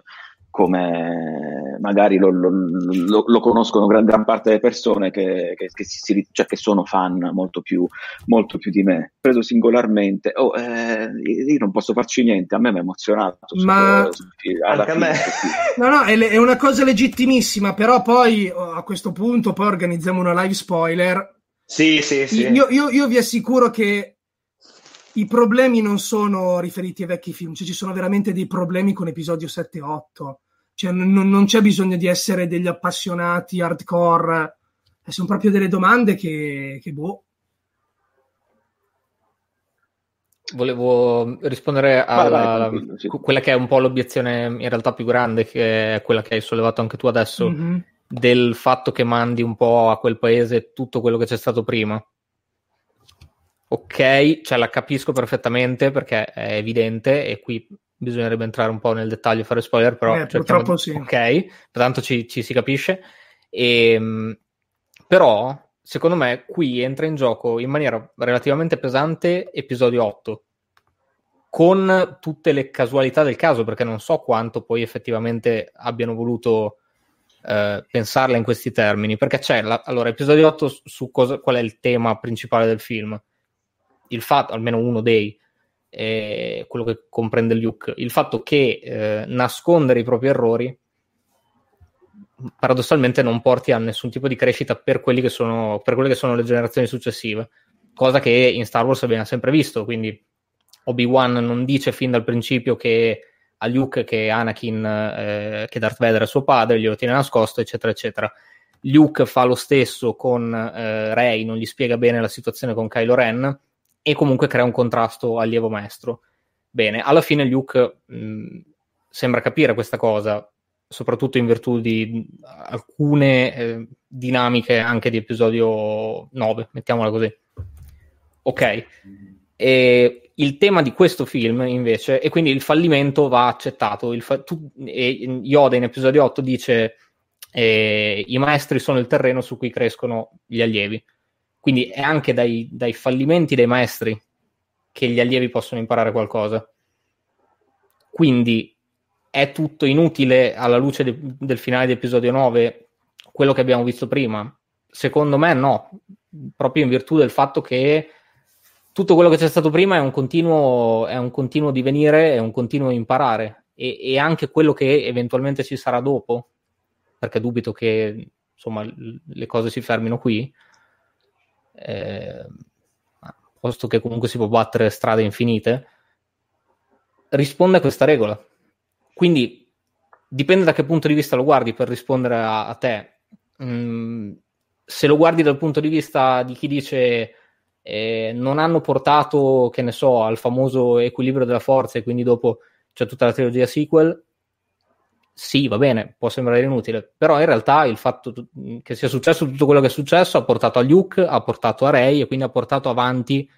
come magari lo, lo, lo, lo, conoscono gran, gran parte delle persone che, che, che, si, cioè che sono fan molto più, molto più, di me. Preso singolarmente, oh, eh, io non posso farci niente, a me mi ha emozionato. Ma su, anche a me. <laughs> no, no, è, è, una cosa legittimissima, però poi oh, a questo punto poi organizziamo una live spoiler. Sì, sì, sì. Io, io, io vi assicuro che i problemi non sono riferiti ai vecchi film, cioè ci sono veramente dei problemi con episodio 7 e 8 Cioè, non, non c'è bisogno di essere degli appassionati hardcore. Eh, sono proprio delle domande che, che boh. Volevo rispondere a Vai, vai, sì. quella che è un po' l'obiezione in realtà più grande, che è quella che hai sollevato anche tu adesso, Mhm. del fatto che mandi un po' a quel paese tutto quello che c'è stato prima. Ok, cioè la capisco perfettamente perché è evidente e qui bisognerebbe entrare un po' nel dettaglio e fare spoiler, però Eh, purtroppo sì. Ok, pertanto ci, ci si capisce. Ehm, però, secondo me, qui entra in gioco in maniera relativamente pesante episodio 8, con tutte le casualità del caso, perché non so quanto poi effettivamente abbiano voluto eh, pensarla in questi termini, perché c'è, la- allora, episodio 8 su- su cosa, qual è il tema principale del film? Il fatto, almeno uno dei, eh, quello che comprende Luke, il fatto che eh, nascondere i propri errori paradossalmente non porti a nessun tipo di crescita per, che sono, per quelle che sono le generazioni successive, cosa che in Star Wars abbiamo sempre visto, quindi Obi-Wan non dice fin dal principio che a Luke che Anakin, eh, che Darth Vader è suo padre, glielo tiene nascosto, eccetera, eccetera. Luke fa lo stesso con eh, Rey, non gli spiega bene la situazione con Kylo Ren e comunque crea un contrasto allievo maestro. Bene, alla fine Luke mh, sembra capire questa cosa, soprattutto in virtù di alcune eh, dinamiche anche di episodio 9, mettiamola così. Ok. E il tema di questo film, invece, e quindi il fallimento va accettato. Fa- tu- e Yoda in episodio 8 dice: eh, I maestri sono il terreno su cui crescono gli allievi. Quindi è anche dai, dai fallimenti dei maestri che gli allievi possono imparare qualcosa. Quindi è tutto inutile alla luce de- del finale di episodio 9 quello che abbiamo visto prima? Secondo me no, proprio in virtù del fatto che tutto quello che c'è stato prima è un continuo, è un continuo divenire, è un continuo imparare e, e anche quello che eventualmente ci sarà dopo, perché dubito che insomma le cose si fermino qui, eh, posto che comunque si può battere strade infinite, risponde a questa regola. Quindi dipende da che punto di vista lo guardi per rispondere a, a te. Mm, se lo guardi dal punto di vista di chi dice eh, non hanno portato, che ne so, al famoso equilibrio della forza e quindi dopo c'è tutta la trilogia sequel, sì, va bene, può sembrare inutile, però in realtà il fatto che sia successo tutto quello che è successo ha portato a Luke, ha portato a Rey e quindi ha portato avanti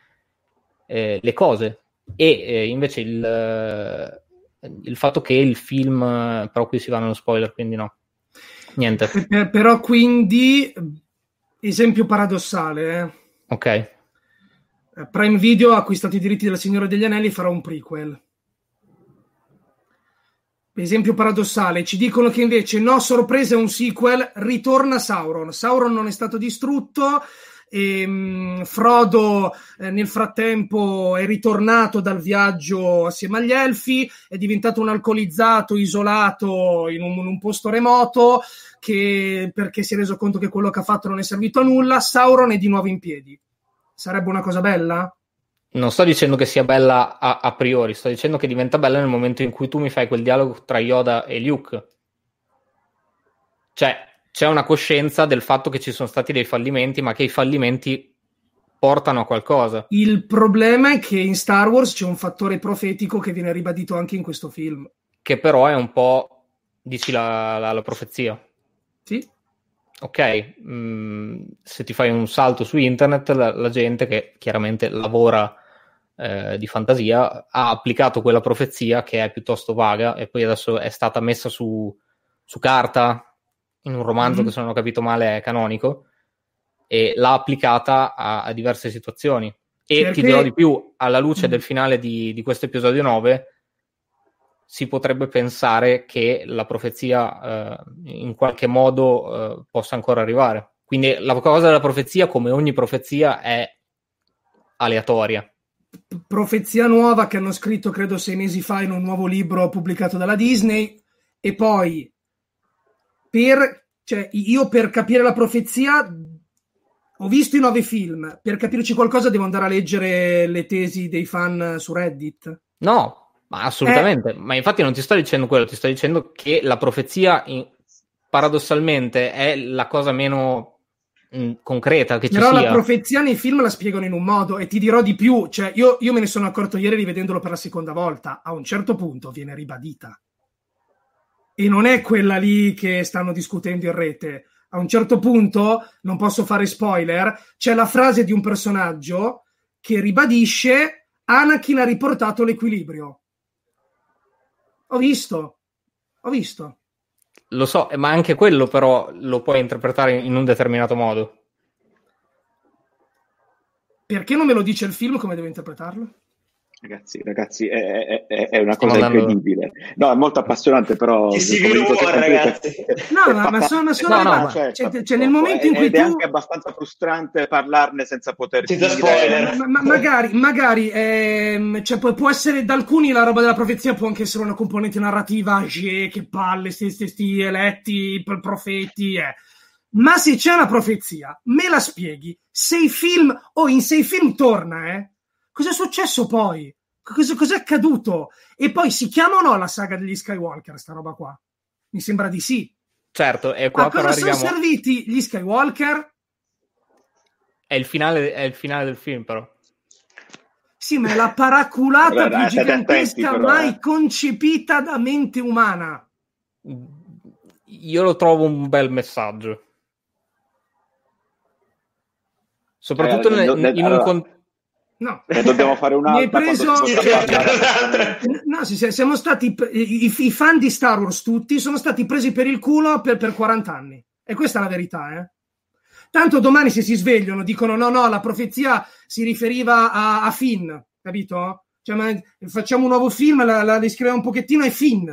eh, le cose. E eh, invece il, eh, il fatto che il film, eh, però qui si va nello spoiler, quindi no, niente, Per- <laughs> però quindi, esempio paradossale, eh. ok. Eh, Prime Video ha acquistato i diritti della Signora degli Anelli e farà un prequel. Esempio paradossale, ci dicono che invece no, sorpresa è un sequel, ritorna Sauron. Sauron non è stato distrutto, e, mm, Frodo eh, nel frattempo è ritornato dal viaggio assieme agli Elfi, è diventato un alcolizzato, isolato in un, in un posto remoto, che, perché si è reso conto che quello che ha fatto non è servito a nulla. Sauron è di nuovo in piedi. Sarebbe una cosa bella? Non sto dicendo che sia bella a, a priori, sto dicendo che diventa bella nel momento in cui tu mi fai quel dialogo tra Yoda e Luke. Cioè, c'è una coscienza del fatto che ci sono stati dei fallimenti, ma che i fallimenti portano a qualcosa. Il problema è che in Star Wars c'è un fattore profetico che viene ribadito anche in questo film. Che però è un po', dici, la, la- la profezia. Sì, Ok, mm, se ti fai un salto su internet, la, la gente che chiaramente lavora eh, di fantasia ha applicato quella profezia che è piuttosto vaga e poi adesso è stata messa su, su carta in un romanzo Mhm. che se non ho capito male è canonico e l'ha applicata a, a diverse situazioni. E Perché- ti dirò di più, alla luce Mm. del finale di, di questo episodio 9 si potrebbe pensare che la profezia eh, in qualche modo eh, possa ancora arrivare. Quindi la cosa della profezia, come ogni profezia, è aleatoria. Profezia nuova che hanno scritto credo sei mesi fa in un nuovo libro pubblicato dalla Disney. E poi per, cioè, io per capire la profezia ho visto i nove film. Per capirci qualcosa devo andare a leggere le tesi dei fan su Reddit. No, Ma assolutamente, eh, ma infatti non ti sto dicendo quello, ti sto dicendo che la profezia in, paradossalmente è la cosa meno mh, mm, concreta che ci Però sia. la profezia nei film la spiegano in un modo e ti dirò di più, cioè io, io me ne sono accorto ieri rivedendolo per la seconda volta, a un certo punto viene ribadita. E non è quella lì che stanno discutendo in rete. A un certo punto, non posso fare spoiler, c'è la frase di un personaggio che ribadisce Anakin ha riportato l'equilibrio. Ho visto, ho visto. Lo so, ma anche quello però lo puoi interpretare in un determinato modo. Perché non me lo dice il film come devo interpretarlo? Ragazzi, ragazzi, è, è, è una cosa andando... incredibile. No, è molto appassionante, però. Ci si rumore, ragazzi. No, ma, ma sono, sono no, no, cioè, cioè, cioè, nel momento in cui. Tu... è anche abbastanza frustrante parlarne senza poter. Senza spoiler. Ma, ma, magari, magari ehm, cioè, può, può, essere da alcuni la roba della profezia, può anche essere una componente narrativa. Che palle, sti, eletti, profeti. Eh. Ma se c'è una profezia, me la spieghi. Se i film, o oh, in sei film torna, eh Cos'è successo poi? Cosa, cos'è accaduto? E poi si chiama o no la saga degli Skywalker, sta roba qua? Mi sembra di sì. Certo, e qua A cosa arriviamo... sono serviti gli Skywalker? È il, finale, è il finale del film, però. Sì, ma è la paraculata più gigantesca attenti, mai eh. concepita da mente umana. Io lo trovo un bel messaggio. Soprattutto eh, in, in allora, un, No. Ne dobbiamo fare un'altra. Mi hai preso... no, sì, siamo stati i, i, fan di Star Wars tutti sono stati presi per il culo per, per 40 anni. E questa è la verità, eh? Tanto domani se si svegliano dicono no, no, la profezia si riferiva a, a Finn, capito? Cioè, facciamo un nuovo film, la, la descriviamo un pochettino e Finn.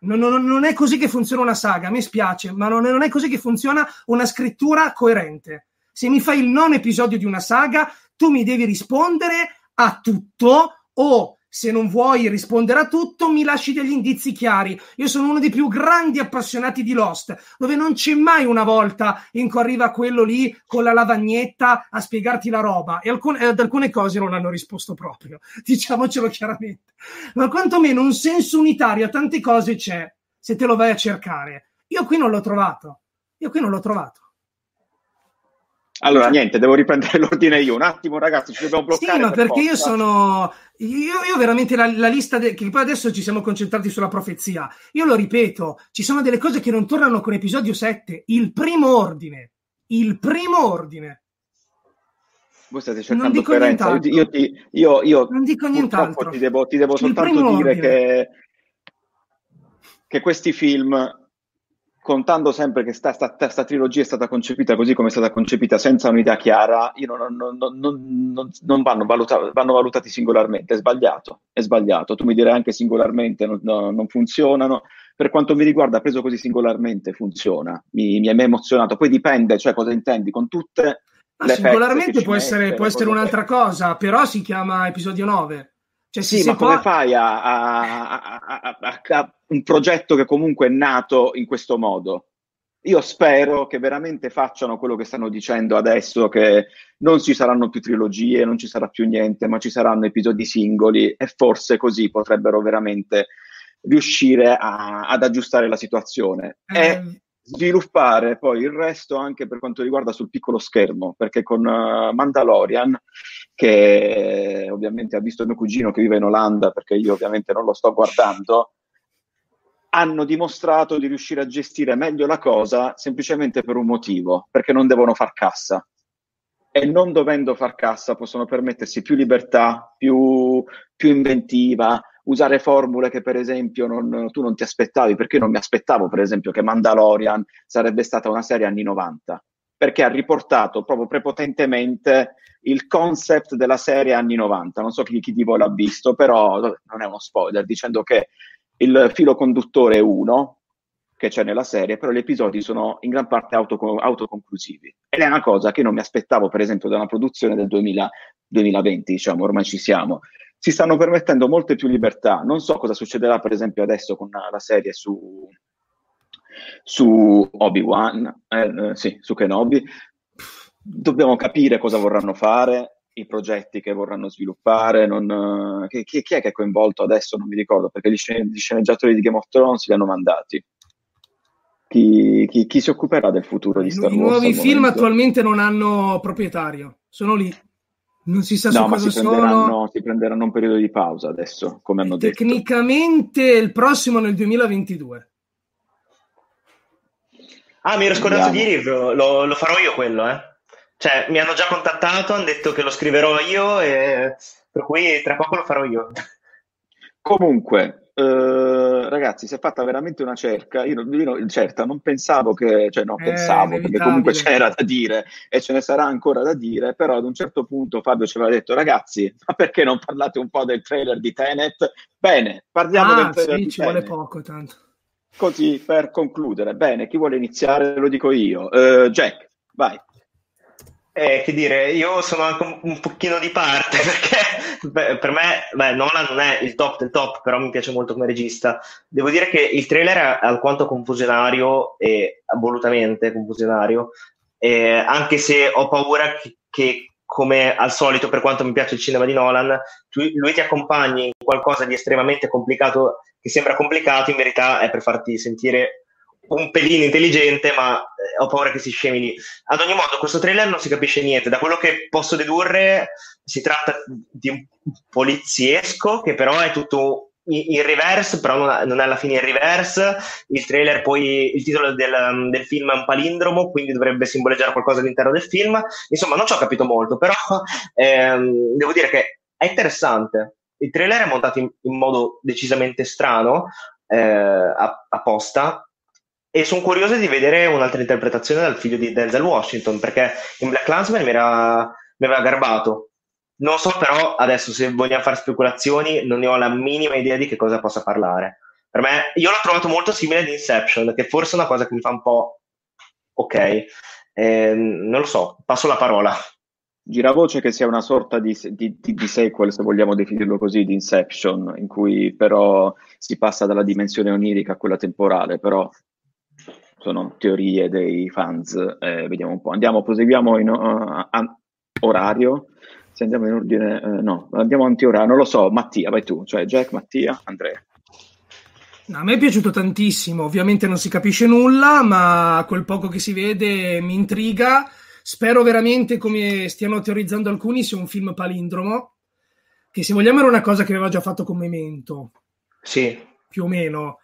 Non, non, non, è così che funziona una saga, mi spiace, ma non non è così che funziona una scrittura coerente. Se mi fai il non episodio di una saga, tu mi devi rispondere a tutto o se non vuoi rispondere a tutto, mi lasci degli indizi chiari. Io sono uno dei più grandi appassionati di Lost, dove non c'è mai una volta in cui arriva quello lì con la lavagnetta a spiegarti la roba. E alcune, ad alcune cose non hanno risposto proprio, <laughs> diciamocelo chiaramente. Ma quantomeno un senso unitario a tante cose c'è, se te lo vai a cercare. Io qui non l'ho trovato. Io qui non l'ho trovato. Allora, niente, devo riprendere <laughs> l'ordine io. Un attimo, ragazzi, ci dobbiamo bloccare. Sì, ma per perché io sono. Io, io veramente la, la lista. De... che poi adesso ci siamo concentrati sulla profezia. Io lo ripeto, ci sono delle cose che non tornano con episodio 7. Il primo ordine. Il primo ordine. Voi state cercando coerenza. Io, ti, io, io non dico nient'altro. Ti devo, ti devo soltanto dire che, che questi film contando sempre che questa trilogia è stata concepita così come è stata concepita, senza un'idea chiara, non, non, non, non vanno, valutati, vanno, valutati singolarmente. È sbagliato, è sbagliato. Tu mi direi anche singolarmente non, funzionano. Per quanto mi riguarda, preso così singolarmente funziona. Mi, mi è emozionato. Poi dipende, cioè cosa intendi con tutte. Ma singolarmente può essere, può essere un'altra cosa, però si chiama episodio 9. Cioè, sì, ma come fai a, a, a, a, un progetto che comunque è nato in questo modo? Io spero che veramente facciano quello che stanno dicendo adesso, che non ci saranno più trilogie, non ci sarà più niente, ma ci saranno episodi singoli e forse così potrebbero veramente riuscire ad aggiustare la situazione. Eh. E sviluppare poi il resto anche per quanto riguarda sul piccolo schermo, perché con uh, Mandalorian che ovviamente ha visto mio cugino che vive in Olanda, perché io ovviamente non lo sto guardando, hanno dimostrato di riuscire a gestire meglio la cosa semplicemente per un motivo, perché non devono far cassa. E non dovendo far cassa possono permettersi più libertà, più, più inventiva, usare formule che per esempio non, tu non ti aspettavi, perché non mi aspettavo per esempio che Mandalorian sarebbe stata una serie anni 90 perché ha riportato proprio prepotentemente il concept della serie anni 90. Non so chi, chi di voi l'ha visto, però non è uno spoiler, dicendo che il filo conduttore è uno, che c'è nella serie, però gli episodi sono in gran parte autoco- autoconclusivi. Ed è una cosa che non mi aspettavo, per esempio, da una produzione del 2000, 2020, diciamo, ormai ci siamo. Si stanno permettendo molte più libertà. Non so cosa succederà, per esempio, adesso con la serie su, su Obi-Wan, eh, eh, sì, su Kenobi. Dobbiamo capire cosa vorranno fare. i progetti che vorranno sviluppare, non, chi, chi, è che è coinvolto adesso, non mi ricordo, perché gli, scen- gli sceneggiatori di Game of Thrones li hanno mandati. Chi, chi, chi si occuperà del futuro di Star I Wars? nuovi al film momento? attualmente non hanno proprietario, sono lì. Non si sa No, su ma cosa si prenderanno, sono. si prenderanno un periodo di pausa adesso, come hanno detto. Tecnicamente il prossimo nel 2022. Ah, mi ero scordato di dirlo, lo, lo farò io quello, eh. Cioè, mi hanno già contattato, hanno detto che lo scriverò io, e per cui tra poco lo farò io. Comunque, eh, ragazzi, si è fatta veramente una cerca. Io, io non- certa, non pensavo che, cioè, no, Eh, pensavo perché inevitabile. comunque c'era da dire e ce ne sarà ancora da dire. Però ad un certo punto Fabio ci aveva detto, ragazzi, ma perché non parlate un po' del trailer di Tenet? Bene, parliamo del Ah, trailer sì, di ci vuole Tenet. poco tanto. Così per concludere, bene, chi vuole iniziare lo dico io. Eh, Jack, vai. Eh, che dire, io sono anche un, pochino di parte <laughs> perché beh, per me beh, Nolan non è il top del top, però mi piace molto come regista. Devo dire che il trailer è alquanto confusionario e volutamente confusionario, eh, anche se ho paura che, che, come al solito, per quanto mi piace il cinema di Nolan, tu- lui ti accompagni in qualcosa di estremamente complicato, che sembra complicato, in verità è per farti sentire un pelino intelligente, ma eh, ho paura che si scemi lì. Ad ogni modo, questo trailer non si capisce niente. Da quello che posso dedurre, si tratta di un poliziesco che però è tutto in, reverse, però non, è alla fine in reverse. Il trailer, poi il titolo del, del film è un palindromo, quindi dovrebbe simboleggiare qualcosa all'interno del film. Insomma, non ci ho capito molto, però <laughs> ehm, devo dire che è interessante. Il trailer è montato in, in modo decisamente strano, eh, apposta, e sono curioso di vedere un'altra interpretazione dal figlio di Denzel Washington, perché in Black Clansman mi, era, mi aveva garbato. Non so però adesso se vogliamo fare speculazioni, non ne ho la minima idea di che cosa possa parlare. Per me, io l'ho trovato molto simile ad Inception, che forse è una cosa che mi fa un po' ok. Ehm, non lo so, passo la parola. Giravoce che sia una sorta di, di, di sequel, se vogliamo definirlo così, di Inception, in cui però si passa dalla dimensione onirica a quella temporale, però sono teorie dei fans, eh, vediamo un po'. Andiamo, proseguiamo in uh, an- orario, se andiamo in ordine, eh, no, andiamo anti-orario, non lo so, Mattia, vai tu, cioè Jack, Mattia, Andrea. No, a me è piaciuto tantissimo, ovviamente non si capisce nulla, ma quel poco che si vede mi intriga. Spero veramente, come stiano teorizzando alcuni, sia un film palindromo, che se vogliamo era una cosa che aveva già fatto con Memento, Sì, più o meno,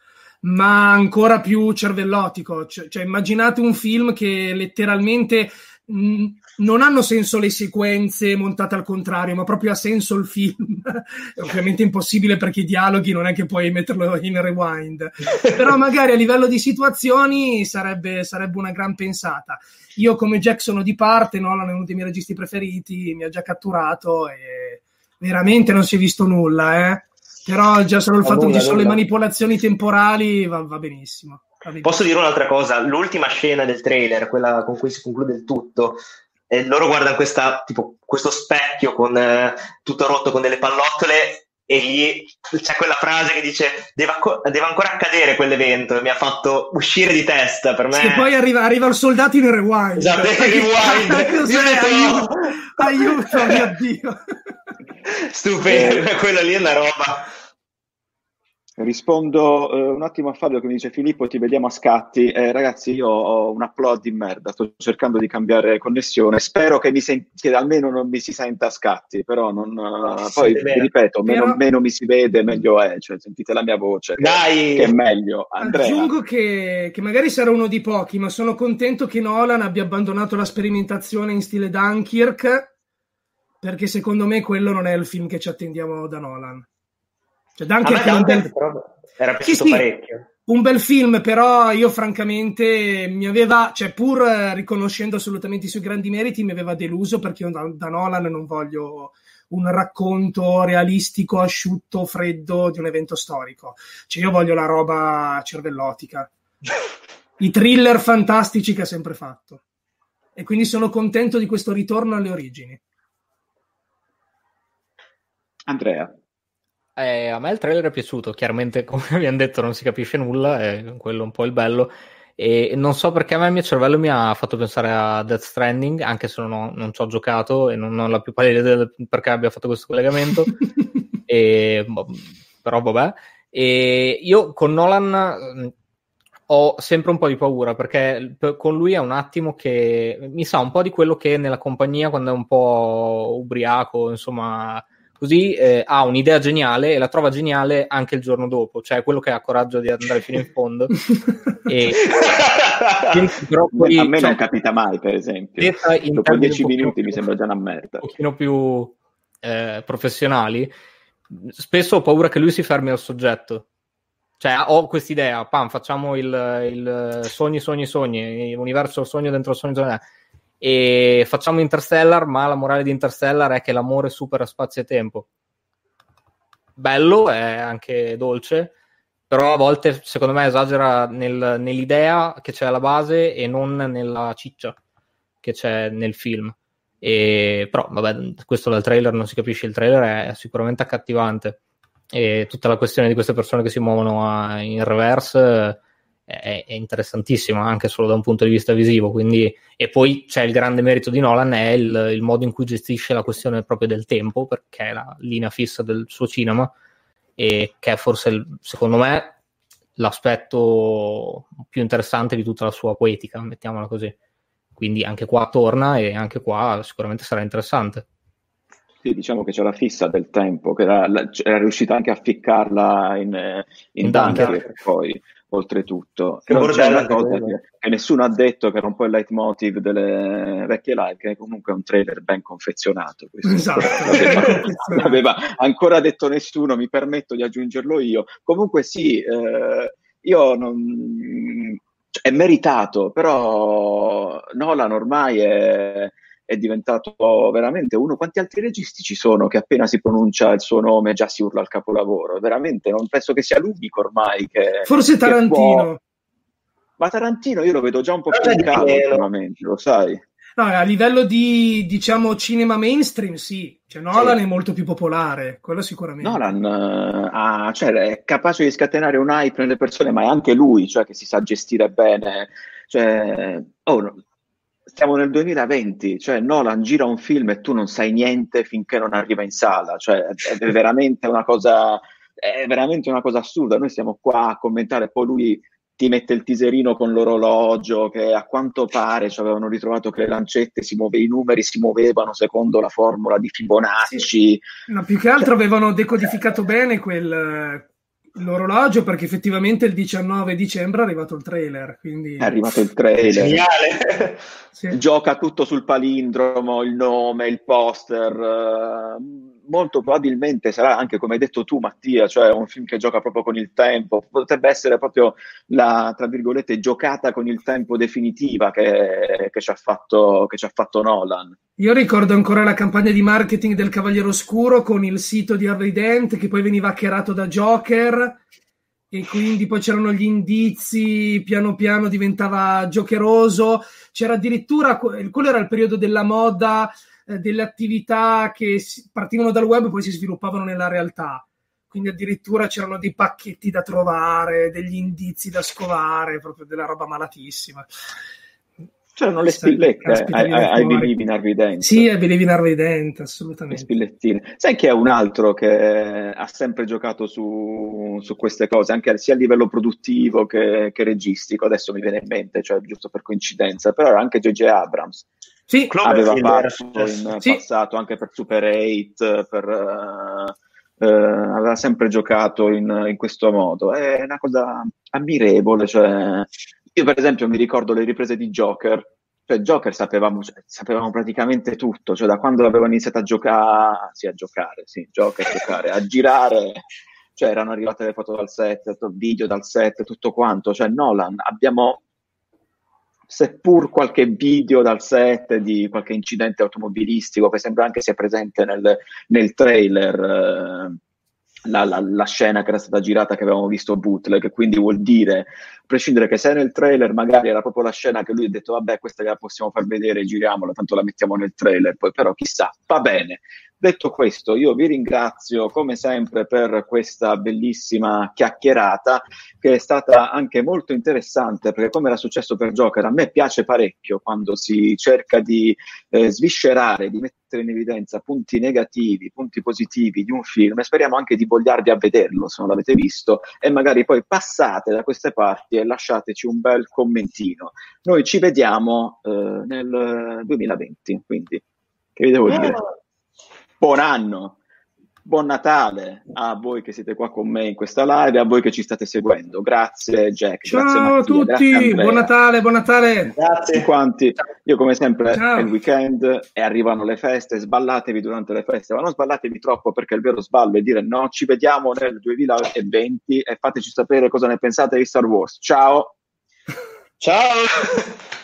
ma ancora più cervellotico. Cioè, cioè, immaginate un film che letteralmente mh, non hanno senso le sequenze montate al contrario, ma proprio ha senso il film. <laughs> è ovviamente impossibile perché i dialoghi non è che puoi metterlo in rewind, <laughs> però magari a livello di situazioni sarebbe, sarebbe una gran pensata. Io come Jack sono di parte, Nolan è uno dei miei registi preferiti, mi ha già catturato e veramente non si è visto nulla, eh. Però già solo il fatto che nulla, ci sono le nulla. manipolazioni temporali va, va benissimo. va benissimo. Posso dire un'altra cosa? L'ultima scena del trailer, quella con cui si conclude il tutto, e loro guardano questa, tipo, questo specchio con, eh, tutto rotto con delle pallottole e lì c'è quella frase che dice deve, deve ancora accadere quell'evento mi ha fatto uscire di testa per me. Se poi arriva, arriva il soldato in rewind. Esatto, in rewind. <laughs> Io ho detto no. Aiuto, aiuto, mio Dio. Stupendo, quella lì è una roba. Rispondo eh, un attimo a Fabio che mi dice Filippo ti vediamo a scatti Eh, ragazzi io ho un upload di merda sto cercando di cambiare connessione spero che, mi sen- che almeno non mi si senta a scatti però non, Sì, poi vi ripeto meno, Però- meno mi si vede meglio è cioè sentite la mia voce che- Dai. che è meglio Andrea Aggiungo che, che magari sarà uno di pochi, ma sono contento che Nolan abbia abbandonato la sperimentazione in stile Dunkirk, perché secondo me quello non è il film che ci attendiamo da Nolan. Cioè, è un bel, era Sì, piaciuto sì. parecchio. un bel film, però io francamente mi aveva, cioè pur eh, riconoscendo assolutamente i suoi grandi meriti, mi aveva deluso perché io da, da Nolan non voglio un racconto realistico, asciutto, freddo di un evento storico. Cioè io voglio la roba cervellotica. i thriller fantastici che ha sempre fatto. E quindi sono contento di questo ritorno alle origini. Andrea Eh, a me il trailer è piaciuto, chiaramente <laughs> come abbiamo detto non si capisce nulla, è quello un po' il bello. E non so perché a me il mio cervello mi ha fatto pensare a Death Stranding, anche se non, non ci ho giocato e non ho la più pallida idea perché abbia fatto questo collegamento. <laughs> e, boh, però vabbè. E io con Nolan ho sempre un po' di paura perché con lui è un attimo che mi sa un po' di quello che nella compagnia quando è un po' ubriaco, insomma, così eh, ha un'idea geniale e la trova geniale anche il giorno dopo, cioè quello che ha coraggio di andare fino in fondo. <laughs> e, però poi, a me cioè, non capita mai, per esempio. Dopo dieci minuti mi sembra già una merda. Un pochino più eh, professionali, spesso ho paura che lui si fermi al soggetto cioè, ho quest'idea, pam, facciamo il, il sogni, sogni, sogni, l'universo sogno dentro il sogno, sogno e facciamo Interstellar, ma la morale di Interstellar è che l'amore supera spazio e tempo. Bello, è anche dolce, però a volte secondo me esagera nel, nell'idea che c'è alla base e non nella ciccia che c'è nel film. E, però, vabbè, questo dal trailer non si capisce, il trailer è sicuramente accattivante e tutta la questione di queste persone che si muovono a, in reverse è, è, interessantissima anche solo da un punto di vista visivo quindi, e poi c'è il grande merito di Nolan è il, il, modo in cui gestisce la questione proprio del tempo perché è la linea fissa del suo cinema e che è forse secondo me l'aspetto più interessante di tutta la sua poetica mettiamola così. Quindi anche qua torna e anche qua sicuramente sarà interessante. Sì, diciamo che c'è la fissa del tempo, che era, era riuscita anche a ficcarla in, in, in Dunkirk, poi, oltretutto. Però c'è una cosa che, che, nessuno ha detto, che era un po' il leitmotiv delle vecchie live, che comunque è un trailer ben confezionato. Esatto. <laughs> L'aveva, l'aveva ancora detto nessuno, mi permetto di aggiungerlo io. Comunque sì, eh, io non... Cioè, è meritato, però Nolan ormai è è diventato veramente uno. Quanti altri registi ci sono che appena si pronuncia il suo nome già si urla al capolavoro? Veramente, non penso che sia l'unico ormai che. Forse Tarantino. Può... Ma Tarantino io lo vedo già un po' più calo ultimamente, lo sai. No, a livello di diciamo cinema mainstream, sì, cioè Nolan sì. è molto più popolare, quello sicuramente. Nolan uh, ha, cioè, è capace di scatenare un hype nelle persone, ma è anche lui, cioè che si sa gestire bene. Cioè, oh, stiamo nel 2020, cioè Nolan gira un film e tu non sai niente finché non arriva in sala, cioè è <laughs> veramente una cosa, è veramente una cosa assurda. Noi siamo qua a commentare, poi lui ti mette il teaserino con l'orologio che a quanto pare ci avevano ritrovato che le lancette si muove, i numeri si muovevano secondo la formula di Fibonacci. Sì. No, più che altro cioè, avevano decodificato bene quel, l'orologio perché effettivamente il 19 dicembre è arrivato il trailer. Quindi... È arrivato il trailer. Geniale. sì. Gioca tutto sul palindromo, il nome, il poster. Uh, molto probabilmente sarà anche come hai detto tu Mattia, cioè un film che gioca proprio con il tempo, potrebbe essere proprio la, tra virgolette, giocata con il tempo definitiva che, che, ci, ha fatto, che ci ha fatto Nolan. Io ricordo ancora la campagna di marketing del Cavaliere Oscuro con il sito di Harvey Dent che poi veniva hackerato da Joker e quindi poi c'erano gli indizi, piano piano diventava giocheroso, c'era addirittura, quello era il periodo della moda, eh, delle attività che partivano dal web e poi si sviluppavano nella realtà. Quindi addirittura c'erano dei pacchetti da trovare, degli indizi da scovare, proprio della roba malatissima. C'erano le spillette ai, ai Believe in Harvey Dent. Sì, ai Believe in Harvey Dent, assolutamente. Le spillettine. Sai che è un altro che ha sempre giocato su, su queste cose, anche sia a livello produttivo che, che, registico. Adesso mi viene in mente, cioè giusto per coincidenza, però era anche J.J. Abrams. Sì, aveva fatto in sì. passato anche per Super 8, per, uh, uh, aveva sempre giocato in, in, questo modo. È una cosa ammirevole. Cioè, io, per esempio, mi ricordo le riprese di Joker. Cioè, Joker sapevamo, cioè, sapevamo praticamente tutto, cioè da quando avevo iniziato a giocare, sì, a giocare, sì, Joker, a giocare, a girare, cioè erano arrivate le foto dal set, il video dal set, tutto quanto. Cioè, Nolan, abbiamo seppur qualche video dal set di qualche incidente automobilistico che sembra anche sia presente nel, nel trailer, eh, la, la, la, scena che era stata girata che avevamo visto bootleg, quindi vuol dire, a prescindere che se nel trailer magari era proprio la scena che lui ha detto vabbè questa la possiamo far vedere, giriamola, tanto la mettiamo nel trailer, poi però chissà, va bene, Detto questo, io vi ringrazio come sempre per questa bellissima chiacchierata che è stata anche molto interessante perché come era successo per Joker, a me piace parecchio quando si cerca di eh, sviscerare, di mettere in evidenza punti negativi, punti positivi di un film e speriamo anche di vogliarvi a vederlo se non l'avete visto e magari poi passate da queste parti e lasciateci un bel commentino. Noi ci vediamo eh, nel 2020, quindi che vi devo dire? Buon anno, buon Natale a voi che siete qua con me in questa live e a voi che ci state seguendo. Grazie Jack. Ciao grazie a Mattia, tutti, grazie buon Natale, buon Natale. Grazie a quanti. Io come sempre Ciao. è il weekend e arrivano le feste, sballatevi durante le feste, ma non sballatevi troppo perché il vero sballo è dire no, ci vediamo nel 2020 e fateci sapere cosa ne pensate di Star Wars. Ciao! Ciao! <laughs>